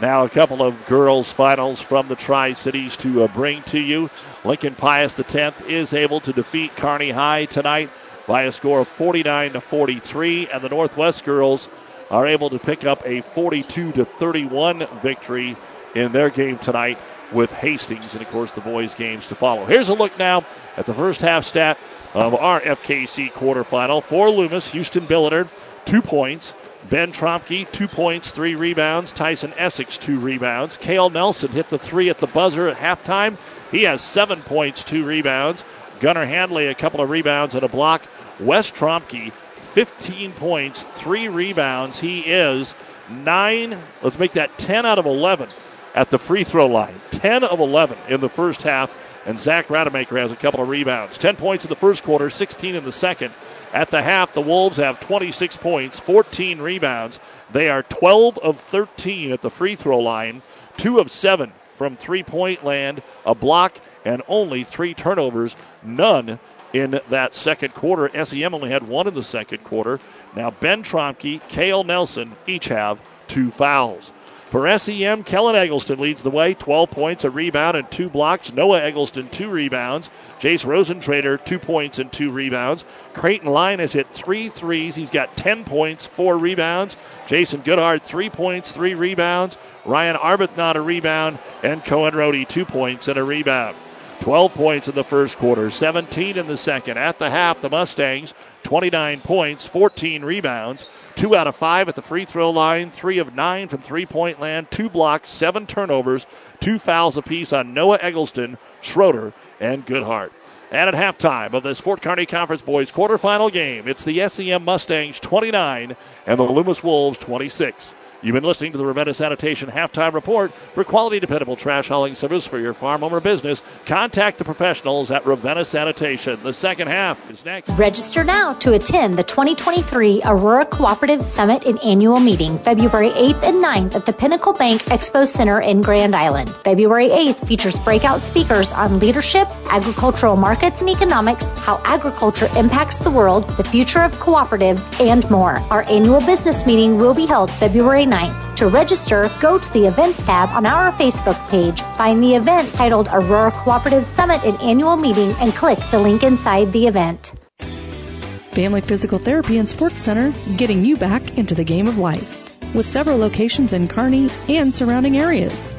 Now, a couple of girls' finals from the Tri Cities to uh, bring to you. Lincoln Pius X is able to defeat Kearney High tonight by a score of 49 to 43, and the Northwest girls are able to pick up a 42 to 31 victory in their game tonight with Hastings, and of course the boys' games to follow. Here's a look now at the first half stat of our FKC quarterfinal for Loomis. Houston Billiter, two points. Ben Tromke, two points, three rebounds. Tyson Essex, two rebounds. Kale Nelson hit the three at the buzzer at halftime. He has seven points, two rebounds. Gunnar Handley, a couple of rebounds and a block. Wes Tromke, 15 points, three rebounds. He is nine, let's make that 10 out of 11 at the free throw line. 10 of 11 in the first half. And Zach Rademacher has a couple of rebounds. 10 points in the first quarter, 16 in the second. At the half, the Wolves have 26 points, 14 rebounds. They are 12 of 13 at the free throw line, 2 of 7 from three point land, a block, and only three turnovers. None in that second quarter. SEM only had one in the second quarter. Now, Ben Tromke, Kale Nelson each have two fouls. For SEM, Kellen Eggleston leads the way, 12 points, a rebound, and two blocks. Noah Eggleston, two rebounds. Jace Rosentrader, two points and two rebounds. Creighton Line has hit three threes. He's got 10 points, four rebounds. Jason Goodhart, three points, three rebounds. Ryan Arbuthnot, a rebound. And Cohen Rohde, two points and a rebound. 12 points in the first quarter, 17 in the second. At the half, the Mustangs, 29 points, 14 rebounds. Two out of five at the free throw line, three of nine from three point land, two blocks, seven turnovers, two fouls apiece on Noah Eggleston, Schroeder, and Goodhart. And at halftime of this Fort Kearney Conference Boys quarterfinal game, it's the SEM Mustangs 29 and the Loomis Wolves 26. You've been listening to the Ravenna Sanitation Halftime Report. For quality, dependable trash hauling service for your farm, or business, contact the professionals at Ravenna Sanitation. The second half is next. Register now to attend the 2023 Aurora Cooperative Summit and Annual Meeting, February 8th and 9th at the Pinnacle Bank Expo Center in Grand Island. February 8th features breakout speakers on leadership, agricultural markets and economics, how agriculture impacts the world, the future of cooperatives, and more. Our annual business meeting will be held February 9th. To register, go to the events tab on our Facebook page, find the event titled Aurora Cooperative Summit and Annual Meeting, and click the link inside the event. Family Physical Therapy and Sports Center, getting you back into the game of life, with several locations in Kearney and surrounding areas.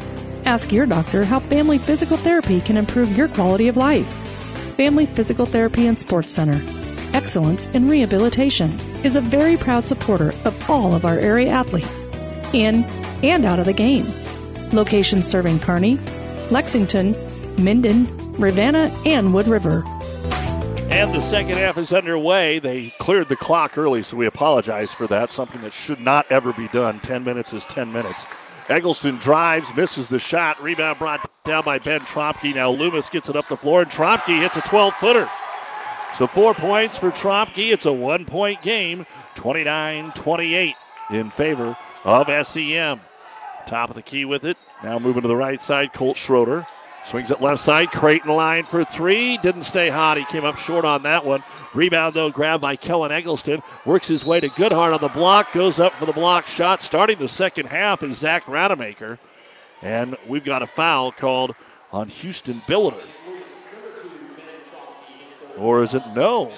Ask your doctor how Family Physical Therapy can improve your quality of life. Family Physical Therapy and Sports Center. Excellence in Rehabilitation is a very proud supporter of all of our area athletes, in and out of the game. Locations serving Kearney, Lexington, Minden, Ravenna, and Wood River. And the second half is underway. They cleared the clock early, so we apologize for that. Something that should not ever be done. 10 minutes is 10 minutes. Eggleston drives, misses the shot. Rebound brought down by Ben Tromke. Now Loomis gets it up the floor, and Tromke hits a 12 footer. So four points for Tromke. It's a one point game, 29 28 in favor of SEM. Top of the key with it. Now moving to the right side, Colt Schroeder. Swings it left side. Creighton line for three. Didn't stay hot. He came up short on that one. Rebound, though, grabbed by Kellen Eggleston. Works his way to Goodhart on the block. Goes up for the block shot. Starting the second half is Zach Rademacher. And we've got a foul called on Houston Billiter. Or is it no?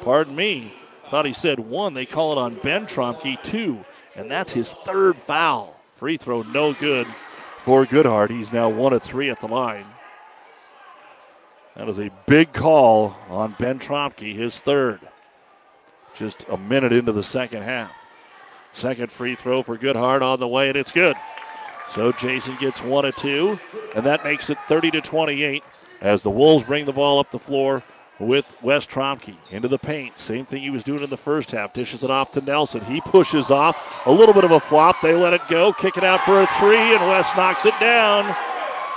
Pardon me. Thought he said one. They call it on Ben Tromke, two. And that's his third foul. Free throw, no good for Goodhart. He's now one of three at the line. That is a big call on Ben Tromke, his third. Just a minute into the second half. Second free throw for Goodhart on the way, and it's good. So Jason gets one of two, and that makes it 30 to 28 as the Wolves bring the ball up the floor with Wes Tromke into the paint. Same thing he was doing in the first half. Dishes it off to Nelson. He pushes off. A little bit of a flop. They let it go. Kick it out for a three, and Wes knocks it down.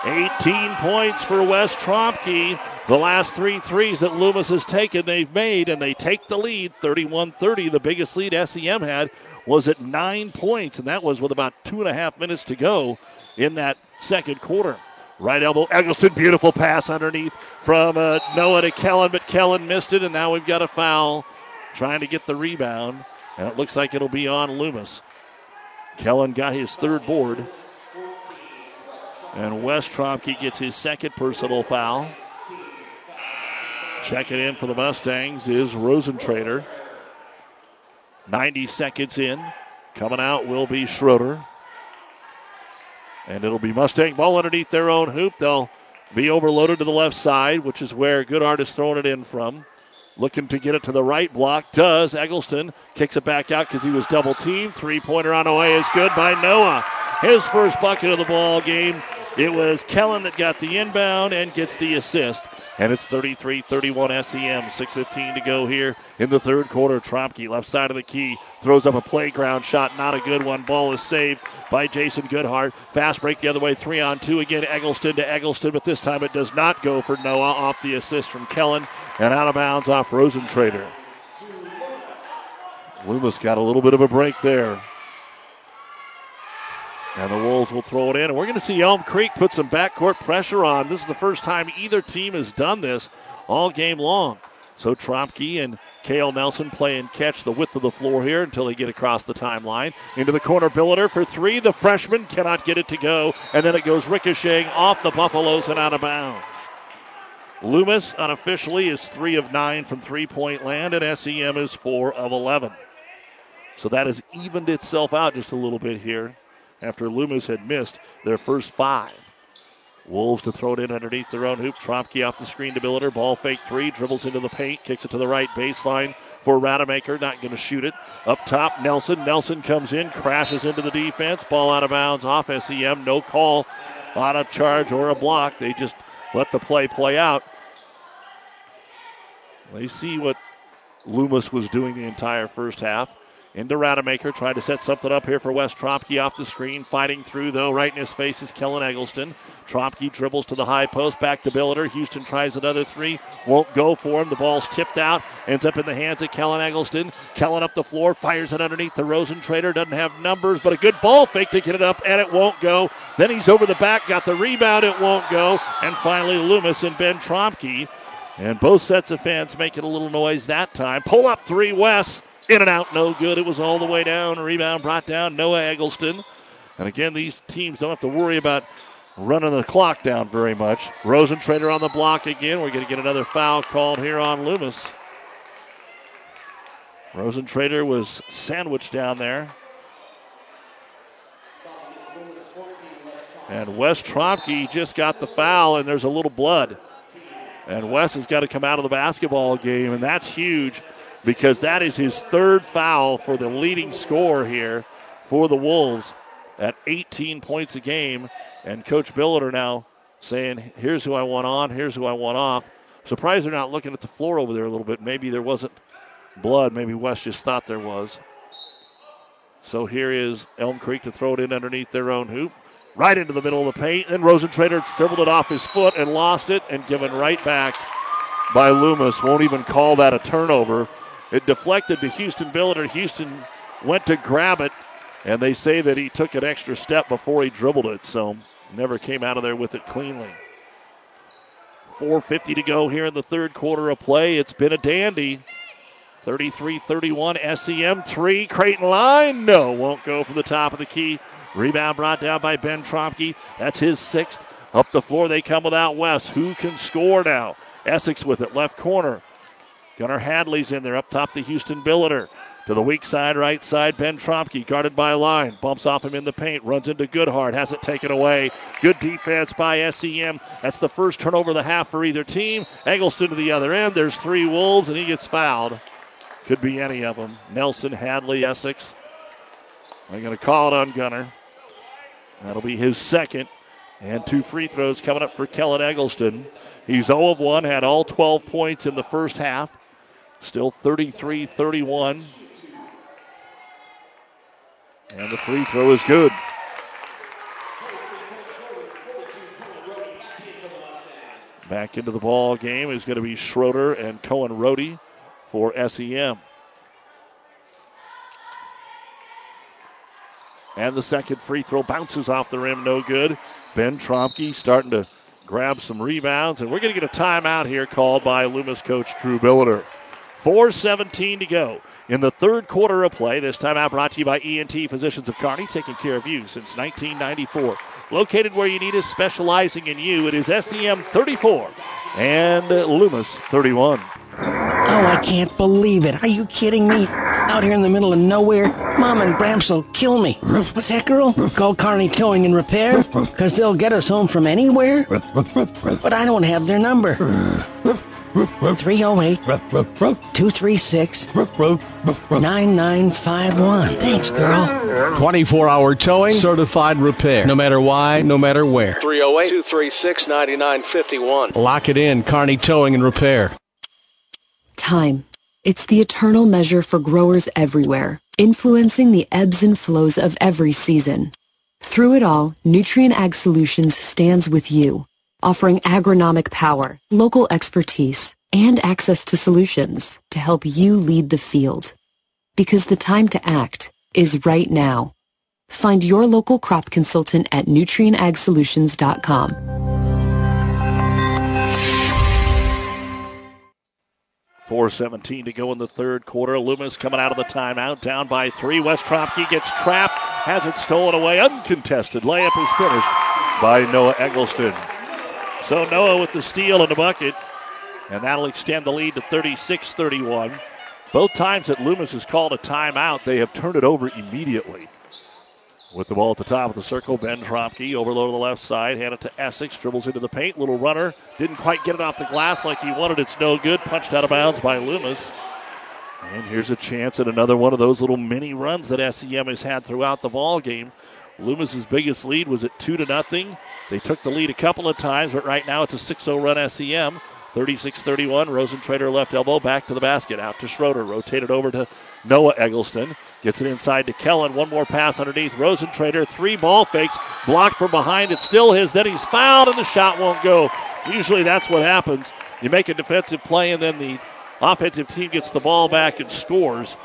18 points for Wes Tromke. The last three threes that Loomis has taken, they've made, and they take the lead 31 30. The biggest lead SEM had was at nine points, and that was with about two and a half minutes to go in that second quarter. Right elbow, Eggleston, beautiful pass underneath from uh, Noah to Kellen, but Kellen missed it, and now we've got a foul trying to get the rebound, and it looks like it'll be on Loomis. Kellen got his third board, and Wes Tromke gets his second personal foul. Checking in for the Mustangs is Rosentrader. 90 seconds in. Coming out will be Schroeder. And it'll be Mustang ball underneath their own hoop. They'll be overloaded to the left side, which is where Goodhart is throwing it in from. Looking to get it to the right block. Does. Eggleston kicks it back out because he was double teamed. Three pointer on the way is good by Noah. His first bucket of the ball game. It was Kellen that got the inbound and gets the assist. And it's 33 31 SEM. 6.15 to go here in the third quarter. Tromke, left side of the key, throws up a playground shot. Not a good one. Ball is saved by Jason Goodhart. Fast break the other way. Three on two again. Eggleston to Eggleston, but this time it does not go for Noah off the assist from Kellen and out of bounds off Rosentrader. Loomis got a little bit of a break there. And the Wolves will throw it in. And we're going to see Elm Creek put some backcourt pressure on. This is the first time either team has done this all game long. So Tromke and Kale Nelson play and catch the width of the floor here until they get across the timeline. Into the corner, Billiter for three. The freshman cannot get it to go. And then it goes ricocheting off the Buffaloes and out of bounds. Loomis unofficially is three of nine from three point land, and SEM is four of 11. So that has evened itself out just a little bit here after Loomis had missed their first five. Wolves to throw it in underneath their own hoop. Tromke off the screen to Billiter. Ball fake three. Dribbles into the paint. Kicks it to the right baseline for Rademacher. Not going to shoot it. Up top, Nelson. Nelson comes in, crashes into the defense. Ball out of bounds off SEM. No call on a charge or a block. They just let the play play out. They see what Loomis was doing the entire first half into Rademacher, trying to set something up here for Wes Tromke off the screen. Fighting through, though, right in his face is Kellen Eggleston. Tromke dribbles to the high post, back to Billiter. Houston tries another three, won't go for him. The ball's tipped out, ends up in the hands of Kellen Eggleston. Kellen up the floor, fires it underneath the Rosentrader. Doesn't have numbers, but a good ball fake to get it up, and it won't go. Then he's over the back, got the rebound, it won't go. And finally, Loomis and Ben Tromke. And both sets of fans making a little noise that time. Pull up three, Wes. In and out, no good. It was all the way down. Rebound brought down Noah Eggleston. And again, these teams don't have to worry about running the clock down very much. Rosentrader on the block again. We're going to get another foul called here on Loomis. Rosentrader was sandwiched down there. And Wes Tromke just got the foul, and there's a little blood. And Wes has got to come out of the basketball game, and that's huge because that is his third foul for the leading scorer here for the Wolves at 18 points a game. And Coach Billiter now saying, here's who I want on, here's who I want off. Surprised they're not looking at the floor over there a little bit. Maybe there wasn't blood. Maybe Wes just thought there was. So here is Elm Creek to throw it in underneath their own hoop. Right into the middle of the paint. Then Rosentrader dribbled it off his foot and lost it and given right back by Loomis. Won't even call that a turnover. It deflected to Houston Billiter. Houston went to grab it, and they say that he took an extra step before he dribbled it, so never came out of there with it cleanly. 4.50 to go here in the third quarter of play. It's been a dandy. 33 31 SEM 3. Creighton line. No, won't go from the top of the key. Rebound brought down by Ben Tromke. That's his sixth. Up the floor they come without Wes. Who can score now? Essex with it, left corner. Gunnar Hadley's in there up top the Houston Billiter. To the weak side, right side, Ben Tromke, guarded by line. Bumps off him in the paint, runs into Goodhart, has it taken away. Good defense by SEM. That's the first turnover of the half for either team. Eggleston to the other end. There's three Wolves, and he gets fouled. Could be any of them. Nelson, Hadley, Essex. They're going to call it on Gunnar. That'll be his second. And two free throws coming up for Kellen Eggleston. He's 0 of 1, had all 12 points in the first half. Still 33 31. And the free throw is good. Back into the ball game is going to be Schroeder and Cohen Rohde for SEM. And the second free throw bounces off the rim, no good. Ben Tromke starting to grab some rebounds, and we're going to get a timeout here called by Loomis coach Drew Billiter. 4.17 to go in the third quarter of play. This time timeout brought to you by ENT Physicians of Kearney, taking care of you since 1994. Located where you need us, specializing in you. It is SEM 34 and Loomis 31. Oh, I can't believe it. Are you kidding me? Out here in the middle of nowhere, Mom and Bramps will kill me. What's that, girl? Call Kearney Towing and Repair? Because they'll get us home from anywhere? But I don't have their number. 308 236 9951. Thanks, girl. 24 hour towing, certified repair. No matter why, no matter where. 308 236 9951. Lock it in, Kearney Towing and Repair. Time. It's the eternal measure for growers everywhere, influencing the ebbs and flows of every season. Through it all, Nutrien Ag Solutions stands with you, offering agronomic power, local expertise, and access to solutions to help you lead the field. Because the time to act is right now. Find your local crop consultant at nutrienagsolutions.com. 4.17 to go in the third quarter. Loomis coming out of the timeout, down by three. Wes Tromke gets trapped, has it stolen away, uncontested. Layup is finished by Noah Eggleston. So Noah with the steal and the bucket, and that'll extend the lead to 36 31. Both times that Loomis has called a timeout, they have turned it over immediately. With the ball at the top of the circle, Ben Tromke overload to the left side, hand it to Essex, dribbles into the paint, little runner, didn't quite get it off the glass like he wanted. It's no good, punched out of bounds by Loomis. And here's a chance at another one of those little mini runs that SEM has had throughout the ball game. Loomis's biggest lead was at two to nothing. They took the lead a couple of times, but right now it's a 6-0 run SEM. 36-31. Rosentrader left elbow back to the basket, out to Schroeder, rotated over to Noah Eggleston gets it inside to Kellen. One more pass underneath. Rosentrader, three ball fakes, blocked from behind. It's still his. Then he's fouled, and the shot won't go. Usually that's what happens. You make a defensive play, and then the offensive team gets the ball back and scores.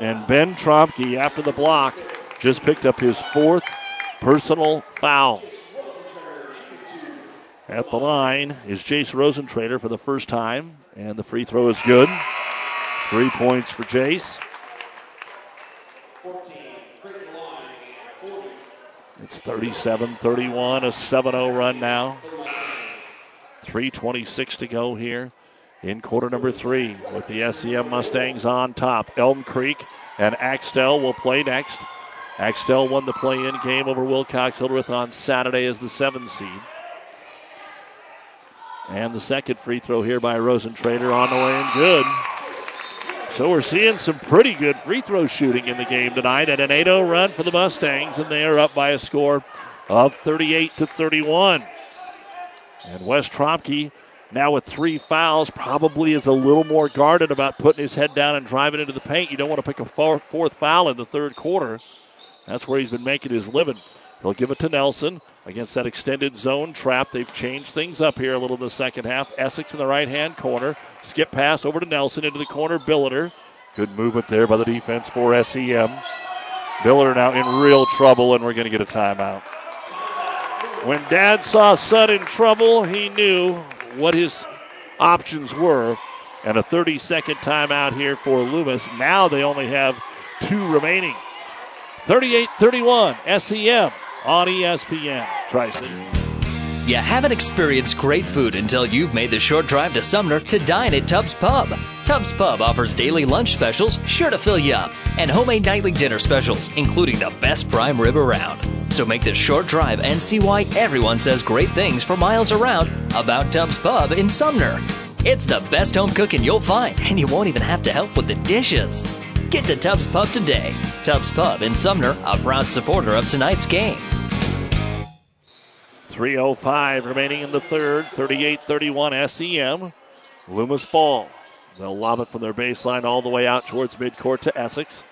And Ben Tromke, after the block, just picked up his fourth personal foul. At the line is Jace Rosentrader for the first time, and the free throw is good. Three points for Jace. It's 37 31, a 7 0 run now. 3.26 to go here in quarter number three with the SEM Mustangs on top. Elm Creek and Axtell will play next. Axtell won the play in game over Wilcox Hildreth on Saturday as the seven seed. And the second free throw here by Rosentrader on the way and good. So we're seeing some pretty good free throw shooting in the game tonight at an 8-0 run for the Mustangs, and they are up by a score of 38 to 31. And Wes Tromke now with three fouls probably is a little more guarded about putting his head down and driving into the paint. You don't want to pick a fourth foul in the third quarter. That's where he's been making his living. He'll give it to Nelson against that extended zone trap. They've changed things up here a little in the second half. Essex in the right hand corner. Skip pass over to Nelson into the corner. Billiter. Good movement there by the defense for SEM. Billiter now in real trouble, and we're going to get a timeout. When Dad saw Son in trouble, he knew what his options were. And a 30 second timeout here for Loomis. Now they only have two remaining. 38 31, SEM on ESPN. Tri-City. You haven't experienced great food until you've made the short drive to Sumner to dine at Tubbs Pub. Tubbs Pub offers daily lunch specials sure to fill you up and homemade nightly dinner specials, including the best prime rib around. So make this short drive and see why everyone says great things for miles around about Tubbs Pub in Sumner. It's the best home cooking you'll find, and you won't even have to help with the dishes. Get to Tubbs Pub today. Tubbs Pub in Sumner, a proud supporter of tonight's game. 3.05 remaining in the third. 38 31 SEM. Loomis ball. They'll lob it from their baseline all the way out towards midcourt to Essex.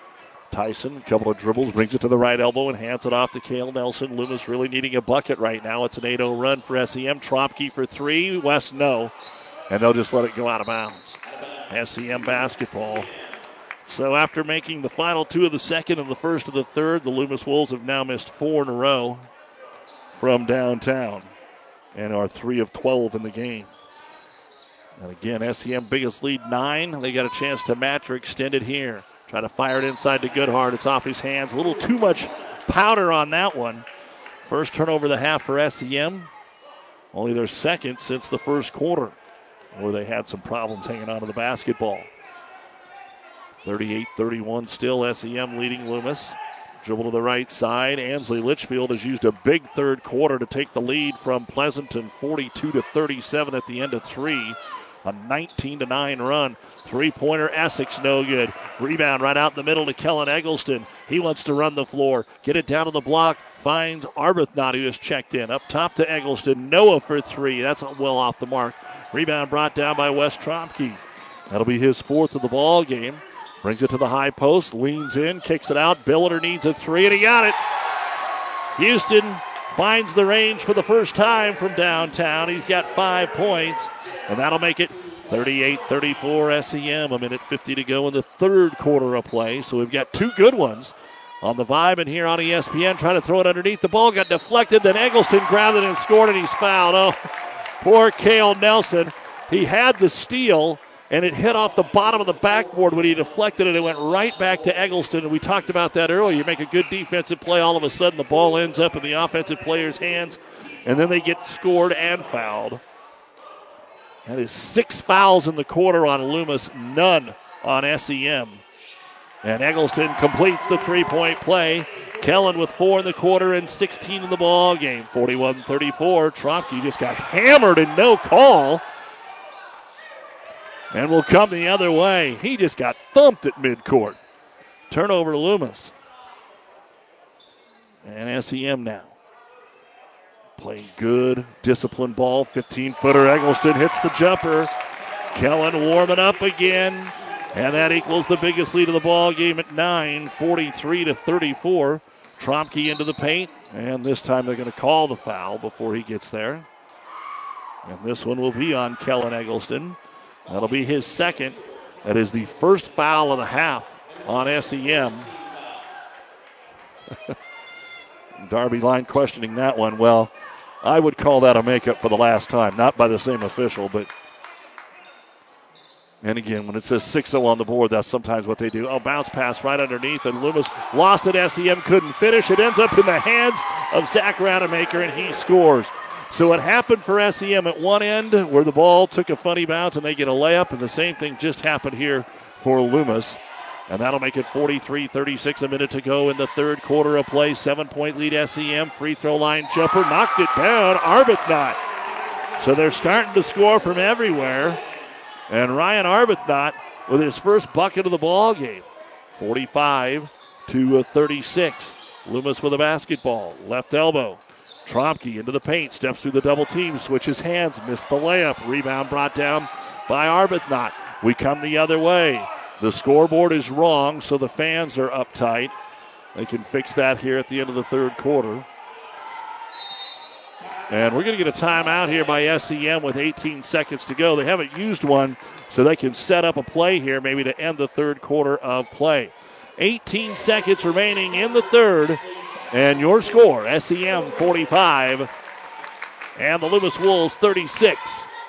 Tyson, a couple of dribbles, brings it to the right elbow and hands it off to Kale Nelson. Loomis really needing a bucket right now. It's an 8 0 run for SEM. Tromke for three. Wes, no. And they'll just let it go out of bounds. SEM basketball. So after making the final two of the second and the first of the third, the Loomis Wolves have now missed four in a row from downtown and are three of 12 in the game. And again, SEM biggest lead nine. They got a chance to match or extend it here. Try to fire it inside to Goodhart. It's off his hands. A little too much powder on that one. First turnover of the half for SEM. Only their second since the first quarter, where they had some problems hanging on to the basketball. 38 31 still, SEM leading Loomis. Dribble to the right side. Ansley Litchfield has used a big third quarter to take the lead from Pleasanton 42 to 37 at the end of three. A 19 to 9 run. Three pointer Essex, no good. Rebound right out in the middle to Kellen Eggleston. He wants to run the floor, get it down to the block, finds Arbuthnot, who has checked in. Up top to Eggleston. Noah for three. That's well off the mark. Rebound brought down by Wes Tromke. That'll be his fourth of the ball game. Brings it to the high post, leans in, kicks it out. Billiter needs a three, and he got it. Houston finds the range for the first time from downtown. He's got five points, and that'll make it 38 34 SEM. A minute 50 to go in the third quarter of play. So we've got two good ones on the vibe and here on ESPN. Trying to throw it underneath. The ball got deflected. Then Eggleston grabbed it and scored, and he's fouled. Oh, poor Kale Nelson. He had the steal and it hit off the bottom of the backboard when he deflected it. It went right back to Eggleston, and we talked about that earlier. You make a good defensive play, all of a sudden the ball ends up in the offensive player's hands, and then they get scored and fouled. That is six fouls in the quarter on Loomis, none on SEM. And Eggleston completes the three point play. Kellen with four in the quarter and 16 in the ball game. 41 34. Tromke just got hammered and no call and will come the other way. He just got thumped at midcourt. Turnover to Loomis. And SEM now. Playing good, disciplined ball. 15 footer. Eggleston hits the jumper. Kellen warming up again. And that equals the biggest lead of the ball game at 9, 43 to 34. Tromke into the paint, and this time they're going to call the foul before he gets there. And this one will be on Kellen Eggleston. That'll be his second. That is the first foul of the half on SEM. [laughs] Darby Line questioning that one. Well, I would call that a makeup for the last time, not by the same official, but. And again, when it says 6 0 on the board, that's sometimes what they do. Oh, bounce pass right underneath, and Loomis lost it. SEM couldn't finish. It ends up in the hands of Zach Rademacher, and he scores. So it happened for SEM at one end where the ball took a funny bounce and they get a layup, and the same thing just happened here for Loomis. And that'll make it 43 36, a minute to go in the third quarter of play. Seven point lead SEM. Free throw line jumper knocked it down. Arbuthnot. So they're starting to score from everywhere. And Ryan Arbuthnot with his first bucket of the ball game. 45 to 36. Loomis with a basketball. Left elbow. Tromke into the paint, steps through the double team, switches hands, missed the layup. Rebound brought down by Arbuthnot. We come the other way. The scoreboard is wrong, so the fans are uptight. They can fix that here at the end of the third quarter. And we're going to get a timeout here by SEM with 18 seconds to go. They haven't used one, so they can set up a play here maybe to end the third quarter of play. 18 seconds remaining in the third. And your score, SEM 45 and the Loomis Wolves 36.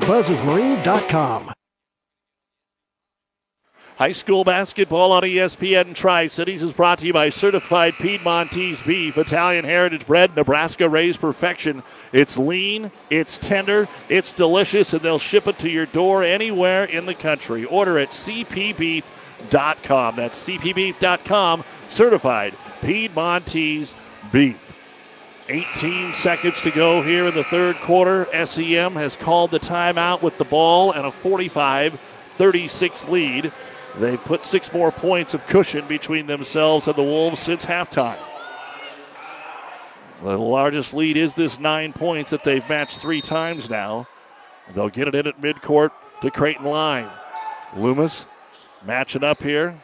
buzzesmarine.com. High school basketball on ESPN Tri Cities is brought to you by Certified Piedmontese Beef, Italian Heritage Bread, Nebraska raised perfection. It's lean, it's tender, it's delicious, and they'll ship it to your door anywhere in the country. Order at cpbeef.com. That's cpbeef.com, certified Piedmontese Beef. 18 seconds to go here in the third quarter. SEM has called the timeout with the ball and a 45 36 lead. They've put six more points of cushion between themselves and the Wolves since halftime. The largest lead is this nine points that they've matched three times now. They'll get it in at midcourt to Creighton Line. Loomis matching up here.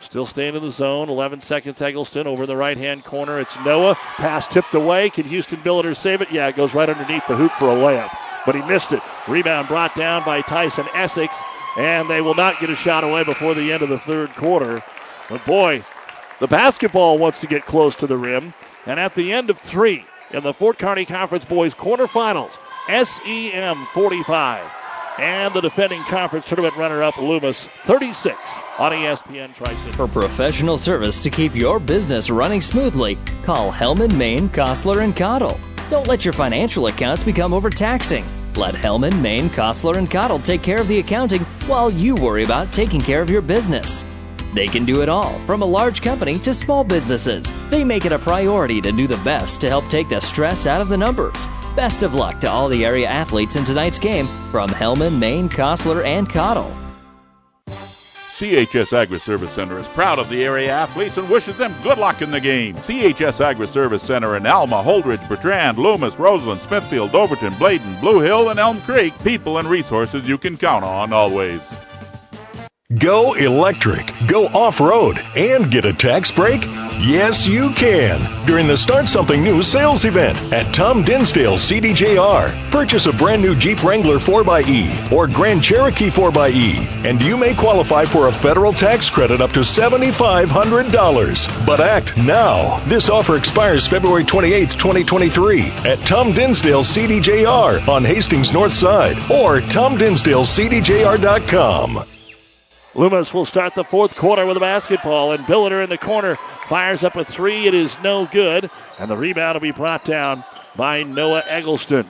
Still staying in the zone. 11 seconds, Eggleston over the right hand corner. It's Noah. Pass tipped away. Can Houston Billiter save it? Yeah, it goes right underneath the hoop for a layup. But he missed it. Rebound brought down by Tyson Essex. And they will not get a shot away before the end of the third quarter. But boy, the basketball wants to get close to the rim. And at the end of three in the Fort Kearney Conference Boys quarterfinals, SEM 45 and the defending conference tournament runner up Loomis 36 on ESPN Tri For professional service to keep your business running smoothly, call Hellman, Maine, Kostler, and Cottle. Don't let your financial accounts become overtaxing. Let Hellman, Maine, Kostler, and Cottle take care of the accounting while you worry about taking care of your business. They can do it all, from a large company to small businesses. They make it a priority to do the best to help take the stress out of the numbers. Best of luck to all the area athletes in tonight's game from Hellman, Maine, Kostler, and Cottle. CHS Agri Service Center is proud of the area athletes and wishes them good luck in the game. CHS Agri Service Center in Alma, Holdrege, Bertrand, Loomis, Roseland, Smithfield, Overton, Bladen, Blue Hill, and Elm Creek. People and resources you can count on always. Go electric, go off road, and get a tax break? Yes, you can. During the Start Something New sales event at Tom Dinsdale CDJR. Purchase a brand new Jeep Wrangler 4xE or Grand Cherokee 4xE, and you may qualify for a federal tax credit up to $7,500. But act now. This offer expires February 28, 2023 at Tom Dinsdale CDJR on Hastings North Side or TomDinsdaleCDJR.com. Loomis will start the fourth quarter with a basketball, and Billiter in the corner fires up a three. It is no good, and the rebound will be brought down by Noah Eggleston.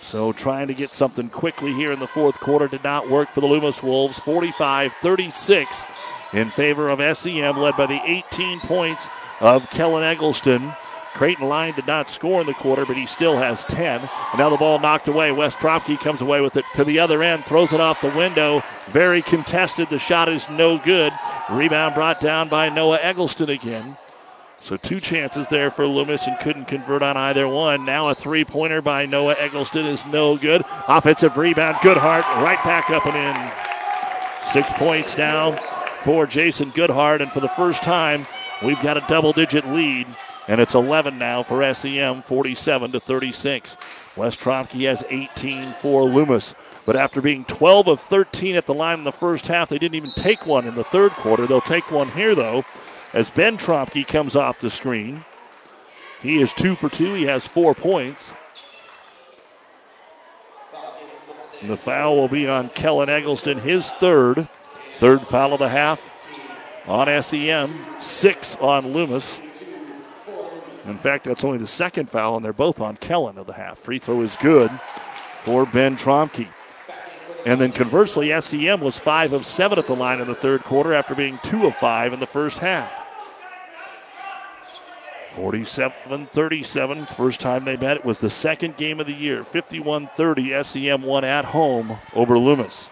So trying to get something quickly here in the fourth quarter did not work for the Loomis Wolves. 45 36 in favor of SEM, led by the 18 points of Kellen Eggleston. Creighton Line did not score in the quarter, but he still has 10. And now the ball knocked away. Wes Tromke comes away with it to the other end, throws it off the window. Very contested. The shot is no good. Rebound brought down by Noah Eggleston again. So two chances there for Loomis and couldn't convert on either one. Now a three pointer by Noah Eggleston is no good. Offensive rebound, Goodhart right back up and in. Six points now for Jace Goodhart, and for the first time, we've got a double digit lead and it's 11 now for SEM, 47 to 36. Wes Tromke has 18 for Loomis. But after being 12 of 13 at the line in the first half, they didn't even take one in the third quarter. They'll take one here, though, as Ben Tromke comes off the screen. He is two for two. He has four points. And the foul will be on Kellen Eggleston, his third. Third foul of the half on SEM, six on Loomis. In fact, that's only the second foul, and they're both on Kellen of the half. Free throw is good for Ben Tromke. And then conversely, SEM was 5 of 7 at the line in the third quarter after being 2 of 5 in the first half. 47 37, first time they met. It was the second game of the year. 51 30, SEM won at home over Loomis.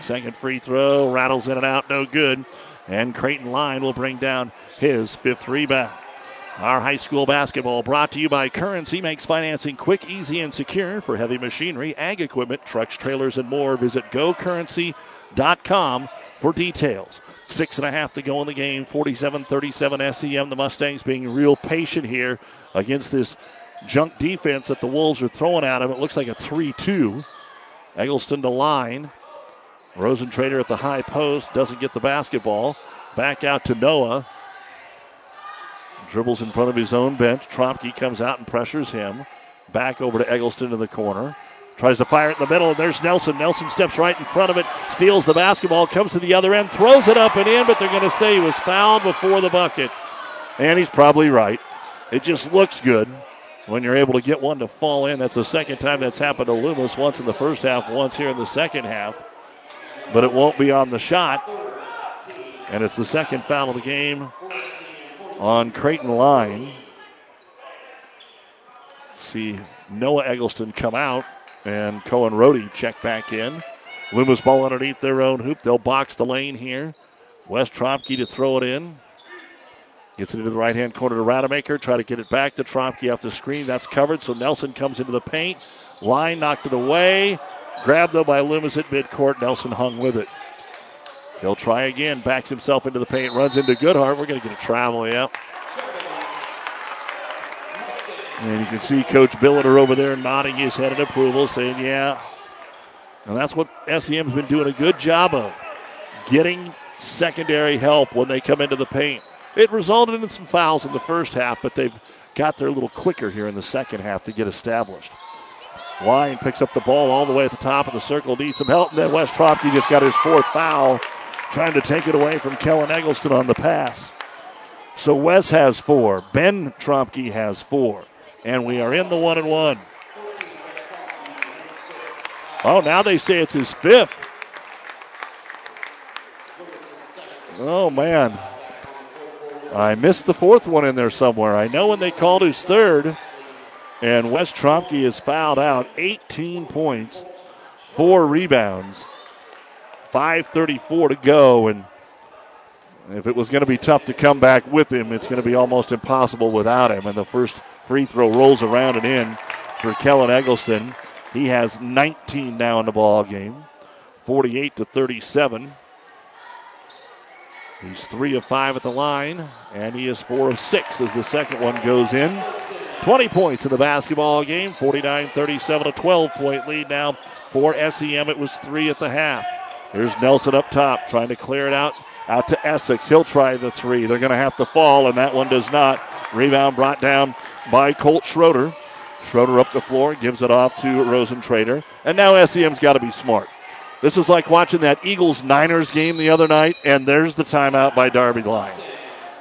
Second free throw, rattles in and out, no good. And Creighton Line will bring down his fifth rebound. Our high school basketball brought to you by Currency makes financing quick, easy, and secure for heavy machinery, ag equipment, trucks, trailers, and more. Visit gocurrency.com for details. Six and a half to go in the game. 47 37 SEM. The Mustangs being real patient here against this junk defense that the Wolves are throwing at them. It looks like a 3 2. Eggleston to line. Rosentrader at the high post doesn't get the basketball. Back out to Noah. Dribbles in front of his own bench. Tromke comes out and pressures him. Back over to Eggleston in the corner. Tries to fire it in the middle, and there's Nelson. Nelson steps right in front of it, steals the basketball, comes to the other end, throws it up and in, but they're going to say he was fouled before the bucket. And he's probably right. It just looks good when you're able to get one to fall in. That's the second time that's happened to Loomis, once in the first half, once here in the second half. But it won't be on the shot. And it's the second foul of the game on Creighton line. See Noah Eggleston come out and Cohen Rohde check back in. Loomis ball underneath their own hoop. They'll box the lane here. Wes Tromke to throw it in. Gets it into the right hand corner to Rademacher. Try to get it back to Tromke off the screen. That's covered. So Nelson comes into the paint. Line knocked it away. Grabbed though by Loomis at midcourt. Nelson hung with it. He'll try again, backs himself into the paint, runs into Goodhart. We're going to get a travel, yeah. And you can see Coach Billiter over there nodding his head in approval, saying, yeah. And that's what SEM's been doing a good job of getting secondary help when they come into the paint. It resulted in some fouls in the first half, but they've got there a little quicker here in the second half to get established. Line picks up the ball all the way at the top of the circle, needs some help, and then Wes Tromke just got his fourth foul trying to take it away from Kellen Eggleston on the pass. So Wes has four. Ben Tromke has four. And we are in the one and one. Oh, now they say it's his fifth. Oh, man. I missed the fourth one in there somewhere. I know when they called his third, and Wes Tromke is fouled out. 18 points, four rebounds. 5.34 to go, and if it was going to be tough to come back with him, it's going to be almost impossible without him. And the first free throw rolls around and in for Kellen Eggleston. He has 19 now in the ball game, 48 to 37. He's three of five at the line, and he is four of six as the second one goes in. 20 points in the basketball game, 49 37, a 12 point lead now for SEM. It was three at the half. Here's Nelson up top trying to clear it out out to Essex. He'll try the three. They're going to have to fall, and that one does not. Rebound brought down by Colt Schroeder. Schroeder up the floor, gives it off to Rosentrader. And now SEM's got to be smart. This is like watching that Eagles Niners game the other night, and there's the timeout by Darby Line.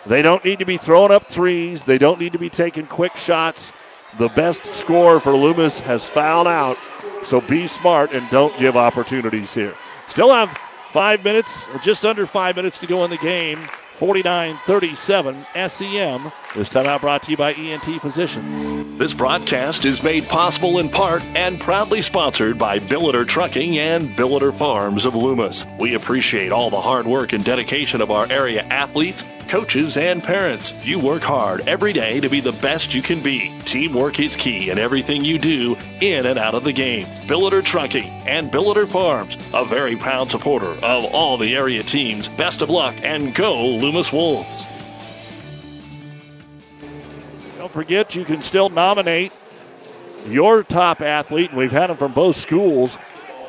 They don't need to be throwing up threes, they don't need to be taking quick shots. The best scorer for Loomis has fouled out, so be smart and don't give opportunities here. Still have five minutes, or just under five minutes to go in the game. 49 37 SEM. This timeout brought to you by ENT Physicians. This broadcast is made possible in part and proudly sponsored by Billiter Trucking and Billiter Farms of Loomis. We appreciate all the hard work and dedication of our area athletes coaches, and parents. You work hard every day to be the best you can be. Teamwork is key in everything you do in and out of the game. Billiter Trucking and Billiter Farms, a very proud supporter of all the area teams. Best of luck and go Loomis Wolves. Don't forget, you can still nominate your top athlete. We've had them from both schools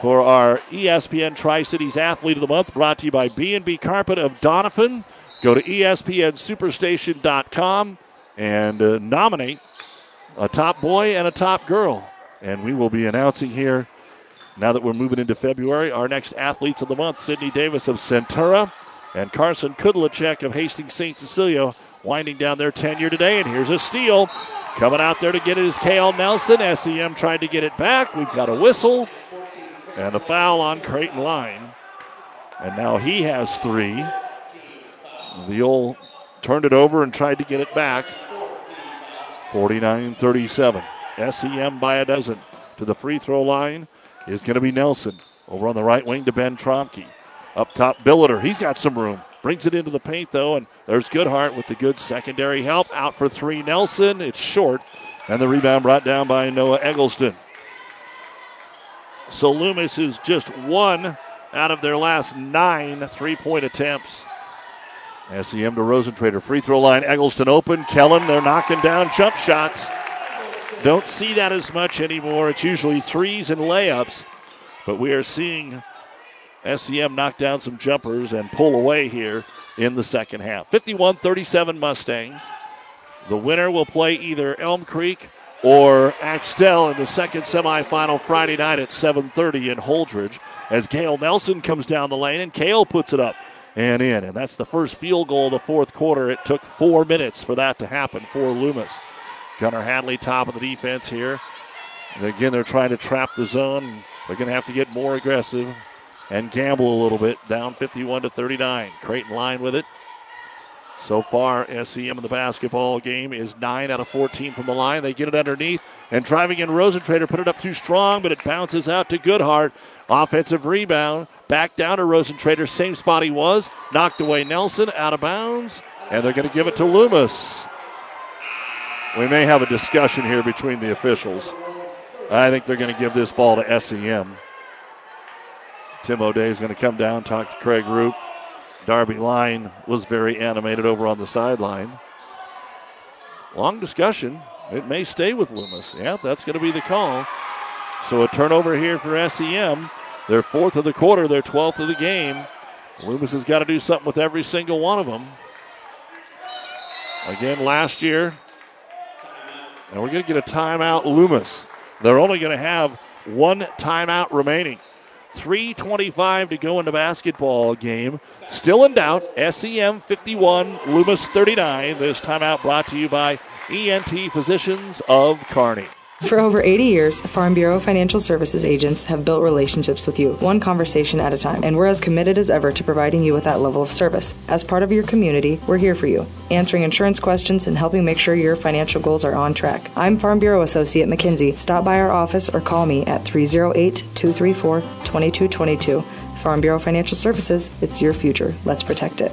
for our ESPN Tri Cities Athlete of the Month, brought to you by B&B Carpet of Doniphan. Go to ESPNSuperstation.com and uh, nominate a top boy and a top girl. And we will be announcing here, now that we're moving into February, our next athletes of the month Sydney Davis of Centura and Carson Kudlacek of Hastings St. Cecilia winding down their tenure today. And here's a steal. Coming out there to get it is Kale Nelson. SEM tried to get it back. We've got a whistle and a foul on Creighton Line. And now he has three. Leal turned it over and tried to get it back. 49 37. SEM by a dozen. To the free throw line is going to be Nelson. Over on the right wing to Ben Tromke. Up top, Billiter. He's got some room. Brings it into the paint, though, and there's Goodhart with the good secondary help. Out for three, Nelson. It's short, and the rebound brought down by Noah Eggleston. So Loomis is just one out of their last nine three point attempts. SEM to Rosentrader. Free throw line. Eggleston open. Kellen, they're knocking down jump shots. Don't see that as much anymore. It's usually threes and layups. But we are seeing SEM knock down some jumpers and pull away here in the second half. 51 37 Mustangs. The winner will play either Elm Creek or Axtell in the second semifinal Friday night at 7:30 in Holdrege as Kale Nelson comes down the lane and Kale puts it up and in. And that's the first field goal of the fourth quarter. It took four minutes for that to happen for Loomis. Gunnar Hadley, top of the defense here. And again, they're trying to trap the zone. They're going to have to get more aggressive and gamble a little bit. Down 51 to 39. Creighton line with it. So far, SEM in the basketball game is 9 out of 14 from the line. They get it underneath, and driving in Rosentrader put it up too strong, but it bounces out to Goodhart. Offensive rebound. Back down to Rosentrader. Same spot he was. Knocked away Nelson. Out of bounds. And they're going to give it to Loomis. We may have a discussion here between the officials. I think they're going to give this ball to SEM. Tim O'Day is going to come down, talk to Craig Roop. Darby Line was very animated over on the sideline. Long discussion. It may stay with Loomis. Yeah, that's going to be the call. So a turnover here for SEM. They're fourth of the quarter, they're 12th of the game. Loomis has got to do something with every single one of them. Again, last year, and we're going to get a timeout, Loomis. They're only going to have one timeout remaining. 3.25 to go in the basketball game. Still in doubt. SEM 51, Loomis 39. This timeout brought to you by ENT Physicians of Kearney. For over 80 years, Farm Bureau Financial Services agents have built relationships with you, one conversation at a time, and we're as committed as ever to providing you with that level of service. As part of your community, we're here for you, answering insurance questions and helping make sure your financial goals are on track. I'm Farm Bureau Associate McKinsey. Stop by our office or call me at 308 234 2222. Farm Bureau Financial Services, it's your future. Let's protect it.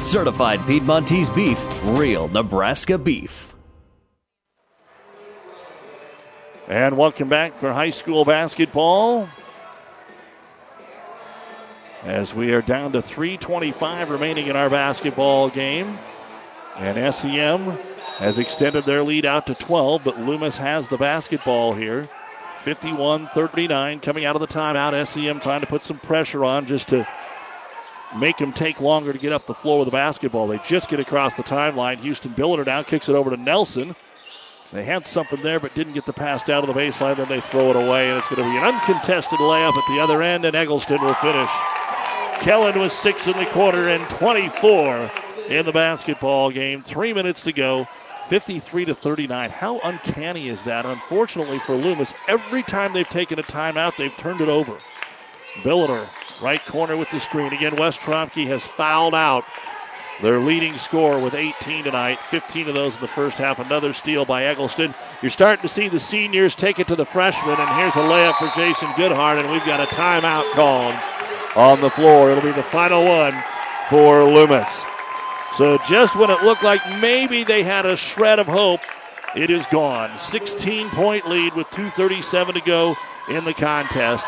Certified Piedmontese beef, real Nebraska beef. And welcome back for high school basketball. As we are down to 3.25 remaining in our basketball game. And SEM has extended their lead out to 12, but Loomis has the basketball here. 51 39 coming out of the timeout. SEM trying to put some pressure on just to make them take longer to get up the floor with the basketball. They just get across the timeline. Houston Billiter now kicks it over to Nelson. They had something there, but didn't get the pass down to the baseline. Then they throw it away, and it's going to be an uncontested layup at the other end, and Eggleston will finish. Kellen was six in the quarter and 24 in the basketball game. Three minutes to go. 53 to 39. How uncanny is that? Unfortunately for Loomis, every time they've taken a timeout, they've turned it over. Billiter, right corner with the screen. Again, Wes Tromke has fouled out their leading scorer with 18 tonight, 15 of those in the first half. Another steal by Eggleston. You're starting to see the seniors take it to the freshmen, and here's a layup for Jace Goodhart, and we've got a timeout called on the floor. It'll be the final one for Loomis. So just when it looked like maybe they had a shred of hope, it is gone. 16 point lead with 2.37 to go in the contest.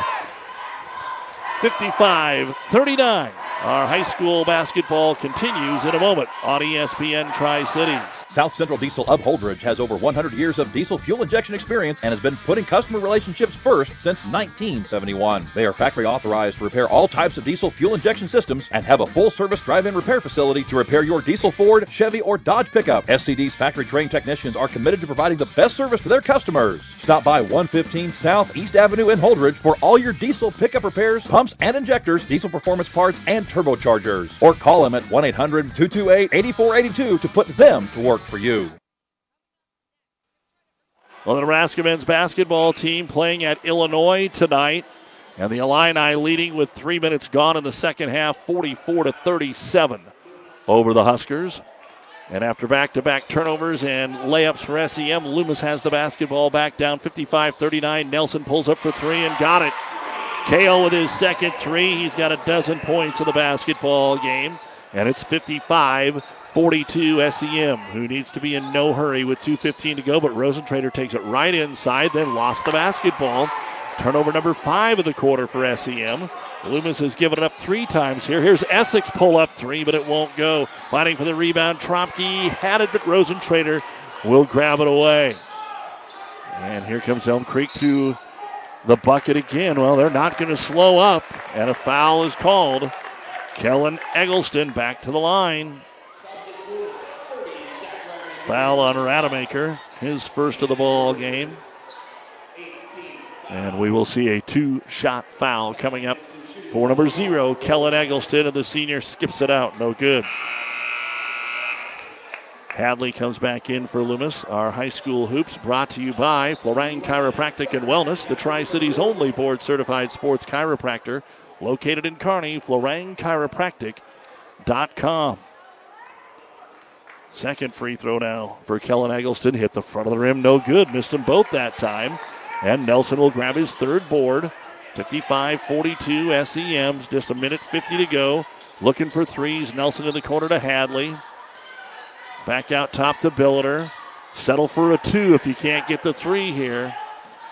55 39. Our high school basketball continues in a moment on ESPN Tri Cities. South Central Diesel of Holdrege has over 100 years of diesel fuel injection experience and has been putting customer relationships first since 1971. They are factory authorized to repair all types of diesel fuel injection systems and have a full service drive in repair facility to repair your diesel Ford, Chevy, or Dodge pickup. SCD's factory trained technicians are committed to providing the best service to their customers. Stop by 115 South East Avenue in Holdrege for all your diesel pickup repairs, pumps and injectors, diesel performance parts, and turbochargers. Or call them at 1 800 228 8482 to put them to work for you. Well, the Nebraska men's basketball team playing at Illinois tonight. And the Illini leading with three minutes gone in the second half, 44 to 37 over the Huskers. And after back to back turnovers and layups for SEM, Loomis has the basketball back down 55 39. Nelson pulls up for three and got it. Kale with his second three. He's got a dozen points in the basketball game. And it's 55 42 SEM, who needs to be in no hurry with 2.15 to go. But Rosentrader takes it right inside, then lost the basketball. Turnover number five of the quarter for SEM. Loomis has given it up three times here. Here's Essex pull up three, but it won't go. Fighting for the rebound. Tromke had it, but Rosentrader will grab it away. And here comes Elm Creek to the bucket again. Well, they're not going to slow up, and a foul is called. Kellen Eggleston back to the line. Foul on Rademacher, his first of the ball game. And we will see a two shot foul coming up for number zero, Kellen Eggleston, and the senior skips it out. No good. Hadley comes back in for Loomis. Our high school hoops brought to you by Florang Chiropractic and Wellness, the Tri Cities only board certified sports chiropractor, located in Kearney, FlorangChiropractic.com. Second free throw now for Kellen Eggleston. Hit the front of the rim, no good. Missed them both that time. And Nelson will grab his third board. 55 42 SEM's, just a minute 50 to go. Looking for threes. Nelson in the corner to Hadley. Back out top to Billiter. Settle for a two if you can't get the three here.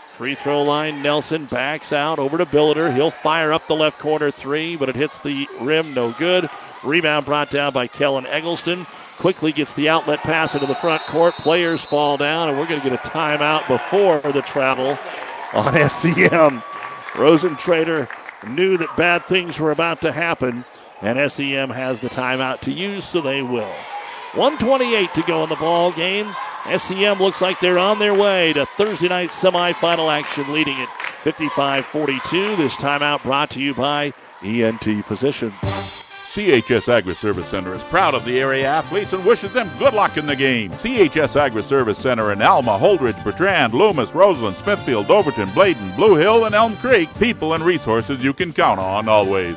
Free throw line, Nelson backs out over to Billiter. He'll fire up the left corner three, but it hits the rim, no good. Rebound brought down by Kellen Eggleston. Quickly gets the outlet pass into the front court. Players fall down, and we're going to get a timeout before the travel on [laughs] SEM. Rosentrader knew that bad things were about to happen, and SEM has the timeout to use, so they will. 128 to go in the ball game. SEM looks like they're on their way to Thursday night semifinal action, leading it 55 42. This timeout brought to you by ENT Physicians. CHS Agri Service Center is proud of the area athletes and wishes them good luck in the game. CHS Agri Service Center in Alma, Holdrege, Bertrand, Loomis, Roseland, Smithfield, Overton, Bladen, Blue Hill, and Elm Creek. People and resources you can count on always.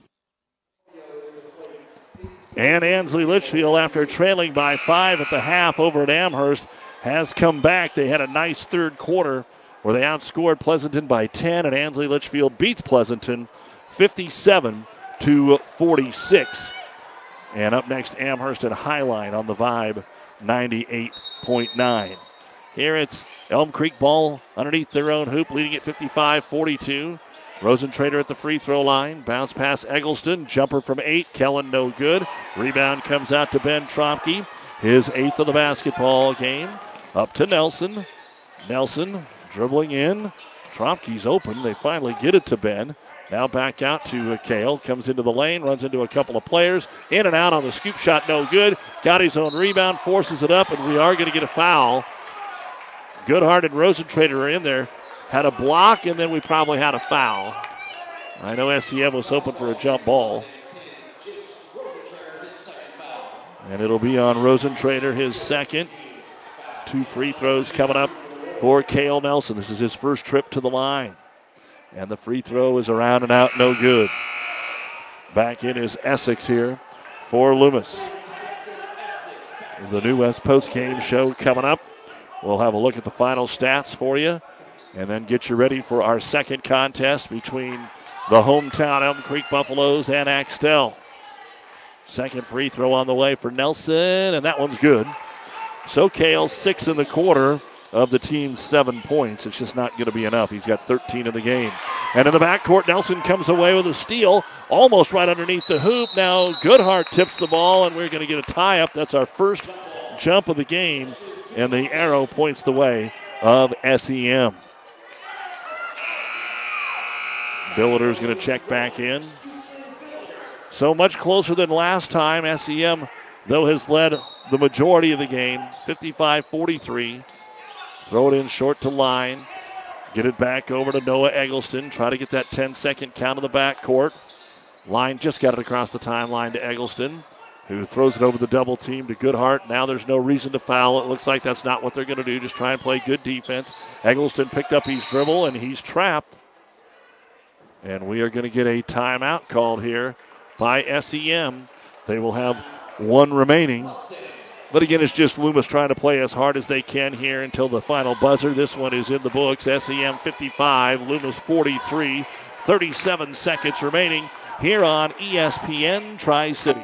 And Ansley Litchfield, after trailing by five at the half over at Amherst, has come back. They had a nice third quarter where they outscored Pleasanton by 10, and Ansley Litchfield beats Pleasanton 57 to 46. And up next, Amherst and Highline on the Vibe 98.9. Here it's Elm Creek ball underneath their own hoop, leading at 55 42. Rosentrader at the free throw line. Bounce pass Eggleston. Jumper from eight. Kellen no good. Rebound comes out to Ben Tromke. His eighth of the basketball game. Up to Nelson. Nelson dribbling in. Tromke's open. They finally get it to Ben. Now back out to Kale. Comes into the lane, runs into a couple of players. In and out on the scoop shot, no good. Got his own rebound, forces it up, and we are going to get a foul. Goodhart and Rosentrader are in there. Had a block, and then we probably had a foul. I know SEM was hoping for a jump ball. And it'll be on Rosentrader, his second. Two free throws coming up for Kale Nelson. This is his first trip to the line. And the free throw is around and out, no good. Back in is Essex here for Loomis. The New West post game show coming up. We'll have a look at the final stats for you and then get you ready for our second contest between the hometown Elm Creek Buffaloes and Axtell. Second free throw on the way for Nelson, and that one's good. So Kale, six in the quarter of the team's seven points. It's just not going to be enough. He's got 13 in the game. And in the backcourt, Nelson comes away with a steal, almost right underneath the hoop. Now Goodhart tips the ball, and we're going to get a tie up. That's our first jump of the game, and the arrow points the way of SEM. Billiter's going to check back in. So much closer than last time. SEM, though, has led the majority of the game 55 43. Throw it in short to line. Get it back over to Noah Eggleston. Try to get that 10 second count in the backcourt. Line just got it across the timeline to Eggleston, who throws it over the double team to Goodhart. Now there's no reason to foul. It looks like that's not what they're going to do. Just try and play good defense. Eggleston picked up his dribble and he's trapped. And we are going to get a timeout called here by SEM. They will have one remaining. But again, it's just Loomis trying to play as hard as they can here until the final buzzer. This one is in the books. SEM 55, Loomis 43. 37 seconds remaining here on ESPN Tri City.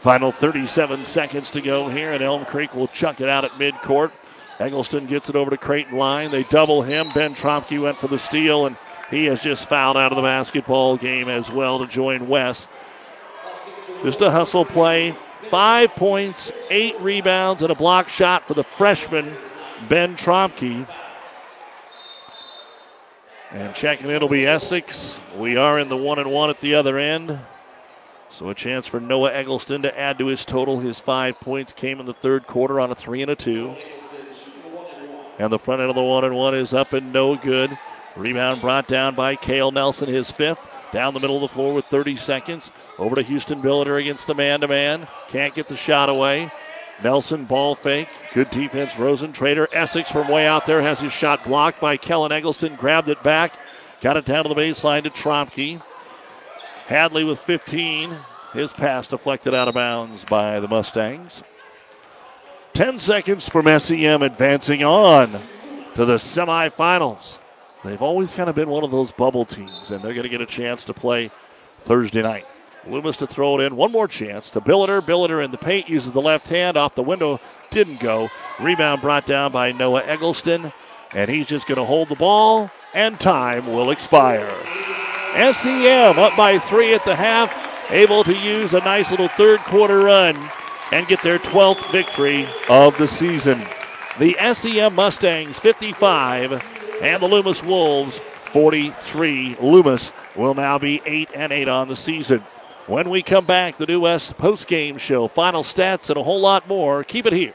Final 37 seconds to go here, and Elm Creek will chuck it out at midcourt. Eggleston gets it over to Creighton line. They double him. Ben Tromke went for the steal, and he has just fouled out of the basketball game as well to join Wes. Just a hustle play. Five points, eight rebounds, and a block shot for the freshman, Ben Tromke. And checking in will be Essex. We are in the one and one at the other end. So a chance for Noah Eggleston to add to his total. His five points came in the third quarter on a three and a two. And the front end of the one and one is up and no good. Rebound brought down by Kale Nelson, his fifth. Down the middle of the floor with 30 seconds. Over to Houston Billiter against the man to man. Can't get the shot away. Nelson ball fake. Good defense. Rosentrader. Essex from way out there has his shot blocked by Kellen Eggleston. Grabbed it back. Got it down to the baseline to Tromke. Hadley with 15. His pass deflected out of bounds by the Mustangs. 10 seconds from SEM advancing on to the semifinals. They've always kind of been one of those bubble teams, and they're going to get a chance to play Thursday night. Loomis to throw it in. One more chance to Billiter. Billiter in the paint uses the left hand off the window. Didn't go. Rebound brought down by Noah Eggleston. And he's just going to hold the ball, and time will expire. SEM up by three at the half, able to use a nice little third quarter run and get their 12th victory of the season. The SEM Mustangs 55 and the Loomis Wolves 43. Loomis will now be 8 and 8 on the season. When we come back, the New West post game show, final stats, and a whole lot more. Keep it here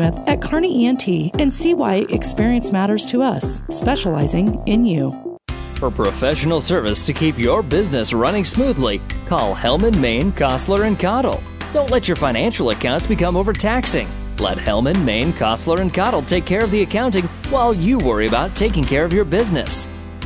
at Kearney ENT and see why experience matters to us, specializing in you. For professional service to keep your business running smoothly, call Hellman, Maine, Kostler, and Cottle. Don't let your financial accounts become overtaxing. Let Hellman, Maine, Kostler, and Cottle take care of the accounting while you worry about taking care of your business.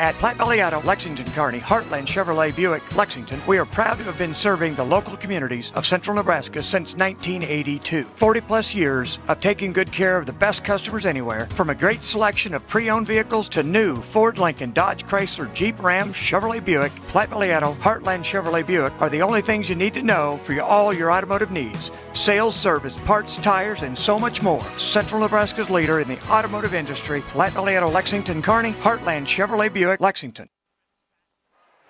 At Platte Valley Auto, Lexington, Kearney, Heartland Chevrolet Buick, Lexington, we are proud to have been serving the local communities of central Nebraska since 1982. 40 plus years of taking good care of the best customers anywhere, from a great selection of pre owned vehicles to new Ford, Lincoln, Dodge, Chrysler, Jeep, Ram, Chevrolet Buick, Platte Valley Auto, Heartland Chevrolet Buick are the only things you need to know for all your automotive needs. Sales, service, parts, tires, and so much more. Central Nebraska's leader in the automotive industry, Valley Auto, Lexington, Kearney, Heartland Chevrolet Buick. Buick, Lexington.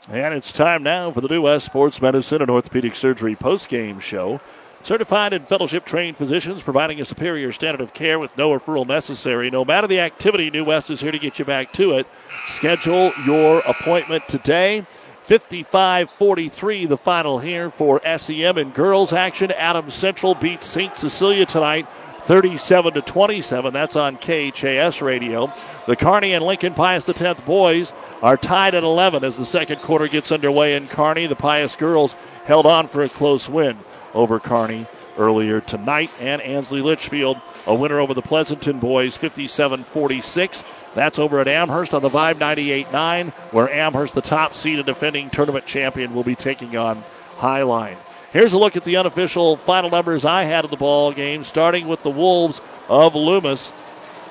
And it's time now for the New West Sports Medicine and Orthopedic Surgery post-game show. Certified and fellowship trained physicians providing a superior standard of care with no referral necessary. No matter the activity, New West is here to get you back to it. Schedule your appointment today. 55 43, the final here for SEM in girls action. Adams Central beats St. Cecilia tonight 37 to 27. That's on KHAS radio. The Kearney and Lincoln Pius X boys are tied at 11 as the second quarter gets underway in Kearney. The Pius girls held on for a close win over Kearney earlier tonight. And Ansley Litchfield, a winner over the Pleasanton boys, 57 46. That's over at Amherst on the Vibe 98 9, where Amherst, the top seeded defending tournament champion, will be taking on Highline. Here's a look at the unofficial final numbers I had of the ball game, starting with the Wolves of Loomis.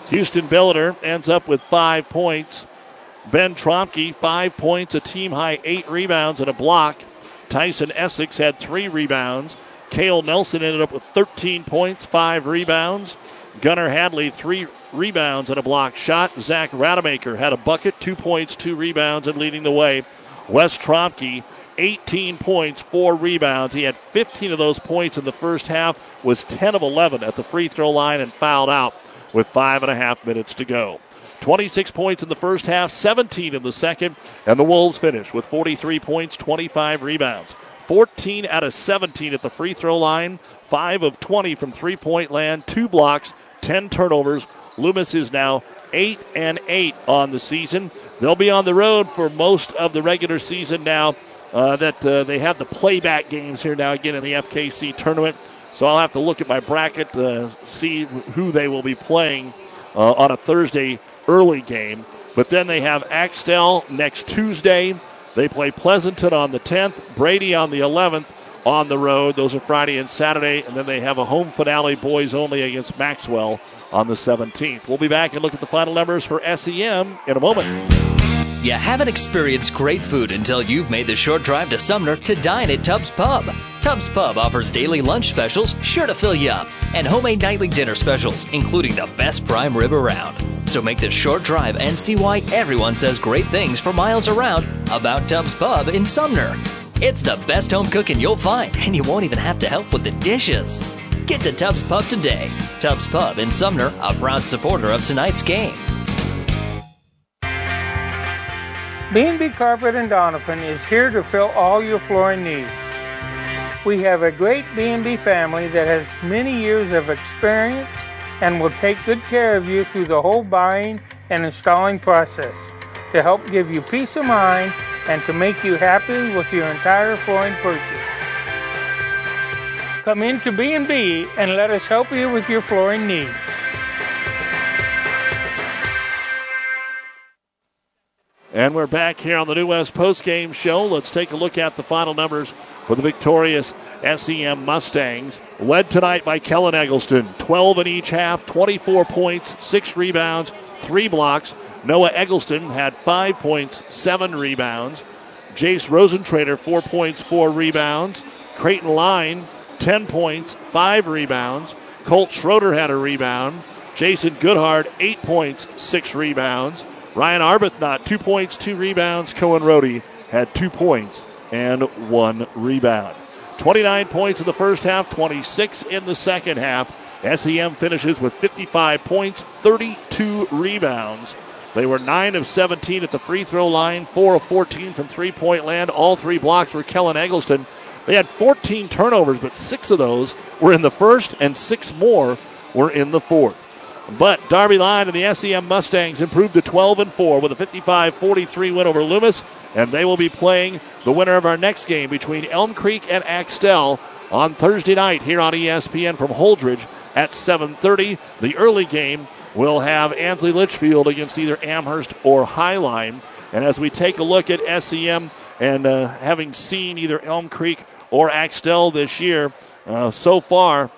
Houston Billiter ends up with five points. Ben Tromke, five points, a team high eight rebounds and a block. Tyson Essex had three rebounds. Kale Nelson ended up with 13 points, five rebounds. Gunnar Hadley, three rebounds and a block shot. Zach Rademacher had a bucket, two points, two rebounds, and leading the way. Wes Tromke, 18 points, four rebounds. He had 15 of those points in the first half, was 10 of 11 at the free throw line, and fouled out with five and a half minutes to go. 26 points in the first half, 17 in the second, and the Wolves finish with 43 points, 25 rebounds. 14 out of 17 at the free throw line, 5 of 20 from three point land, 2 blocks, 10 turnovers. Loomis is now 8 and 8 on the season. They'll be on the road for most of the regular season now uh, that uh, they have the playback games here now again in the FKC tournament. So I'll have to look at my bracket to see who they will be playing uh, on a Thursday early game. But then they have Axtell next Tuesday. They play Pleasanton on the 10th, Brady on the 11th on the road. Those are Friday and Saturday. And then they have a home finale, boys only, against Maxwell on the 17th. We'll be back and look at the final numbers for SEM in a moment. You haven't experienced great food until you've made the short drive to Sumner to dine at Tubbs Pub. Tubbs Pub offers daily lunch specials sure to fill you up and homemade nightly dinner specials, including the best prime rib around. So make the short drive and see why everyone says great things for miles around about Tubbs Pub in Sumner. It's the best home cooking you'll find, and you won't even have to help with the dishes. Get to Tubbs Pub today. Tubbs Pub in Sumner, a proud supporter of tonight's game. B&B Carpet and Doniphan is here to fill all your flooring needs. We have a great B&B family that has many years of experience and will take good care of you through the whole buying and installing process to help give you peace of mind and to make you happy with your entire flooring purchase. Come into B&B and let us help you with your flooring needs. And we're back here on the New West postgame show. Let's take a look at the final numbers for the victorious SEM Mustangs. Led tonight by Kellen Eggleston. 12 in each half, 24 points, 6 rebounds, 3 blocks. Noah Eggleston had 5 points, 7 rebounds. Jace Rosentrader, 4 points, 4 rebounds. Creighton Line, 10 points, 5 rebounds. Colt Schroeder had a rebound. Jason Goodhart, 8 points, 6 rebounds. Ryan Arbuthnot, 2 points, 2 rebounds. Cohen Rohde had 2 points and 1 rebound. 29 points in the first half, 26 in the second half. SEM finishes with 55 points, 32 rebounds. They were 9 of 17 at the free throw line, 4 of 14 from three point land. All three blocks were Kellen Eggleston. They had 14 turnovers, but six of those were in the first, and six more were in the fourth. But Darby Line and the SEM Mustangs improved to 12 and 4 with a 55 43 win over Loomis, and they will be playing the winner of our next game between Elm Creek and Axtell on Thursday night here on ESPN from Holdrege at 7:30. The early game will have Ansley Litchfield against either Amherst or Highline. And as we take a look at SEM and uh, having seen either Elm Creek or Axtell this year, uh, so far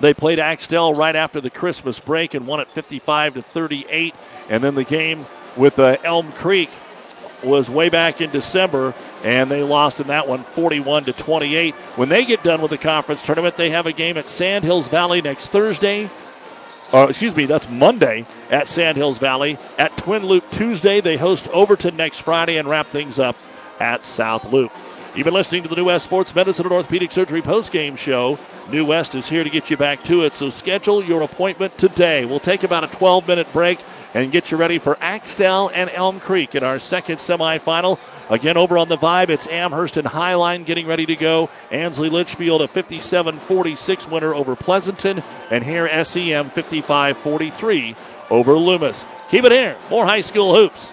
they played Axtell right after the Christmas break and won it 55 to 38. And then the game with uh, Elm Creek was way back in December, and they lost in that one 41 to 28. When they get done with the conference tournament, they have a game at Sandhills Valley next Thursday. Or, excuse me, that's Monday at Sandhills Valley. At Twin Loup Tuesday, they host Overton next Friday and wrap things up at South Loup. You've been listening to the New West Sports Medicine and Orthopedic Surgery postgame show. New West is here to get you back to it, so schedule your appointment today. We'll take about a 12 minute break and get you ready for Axtell and Elm Creek in our second semifinal. Again, over on the Vibe, it's Amherst and Highline getting ready to go. Ansley Litchfield, a 57 46 winner over Pleasanton, and here SEM 55 43 over Loomis. Keep it here. More high school hoops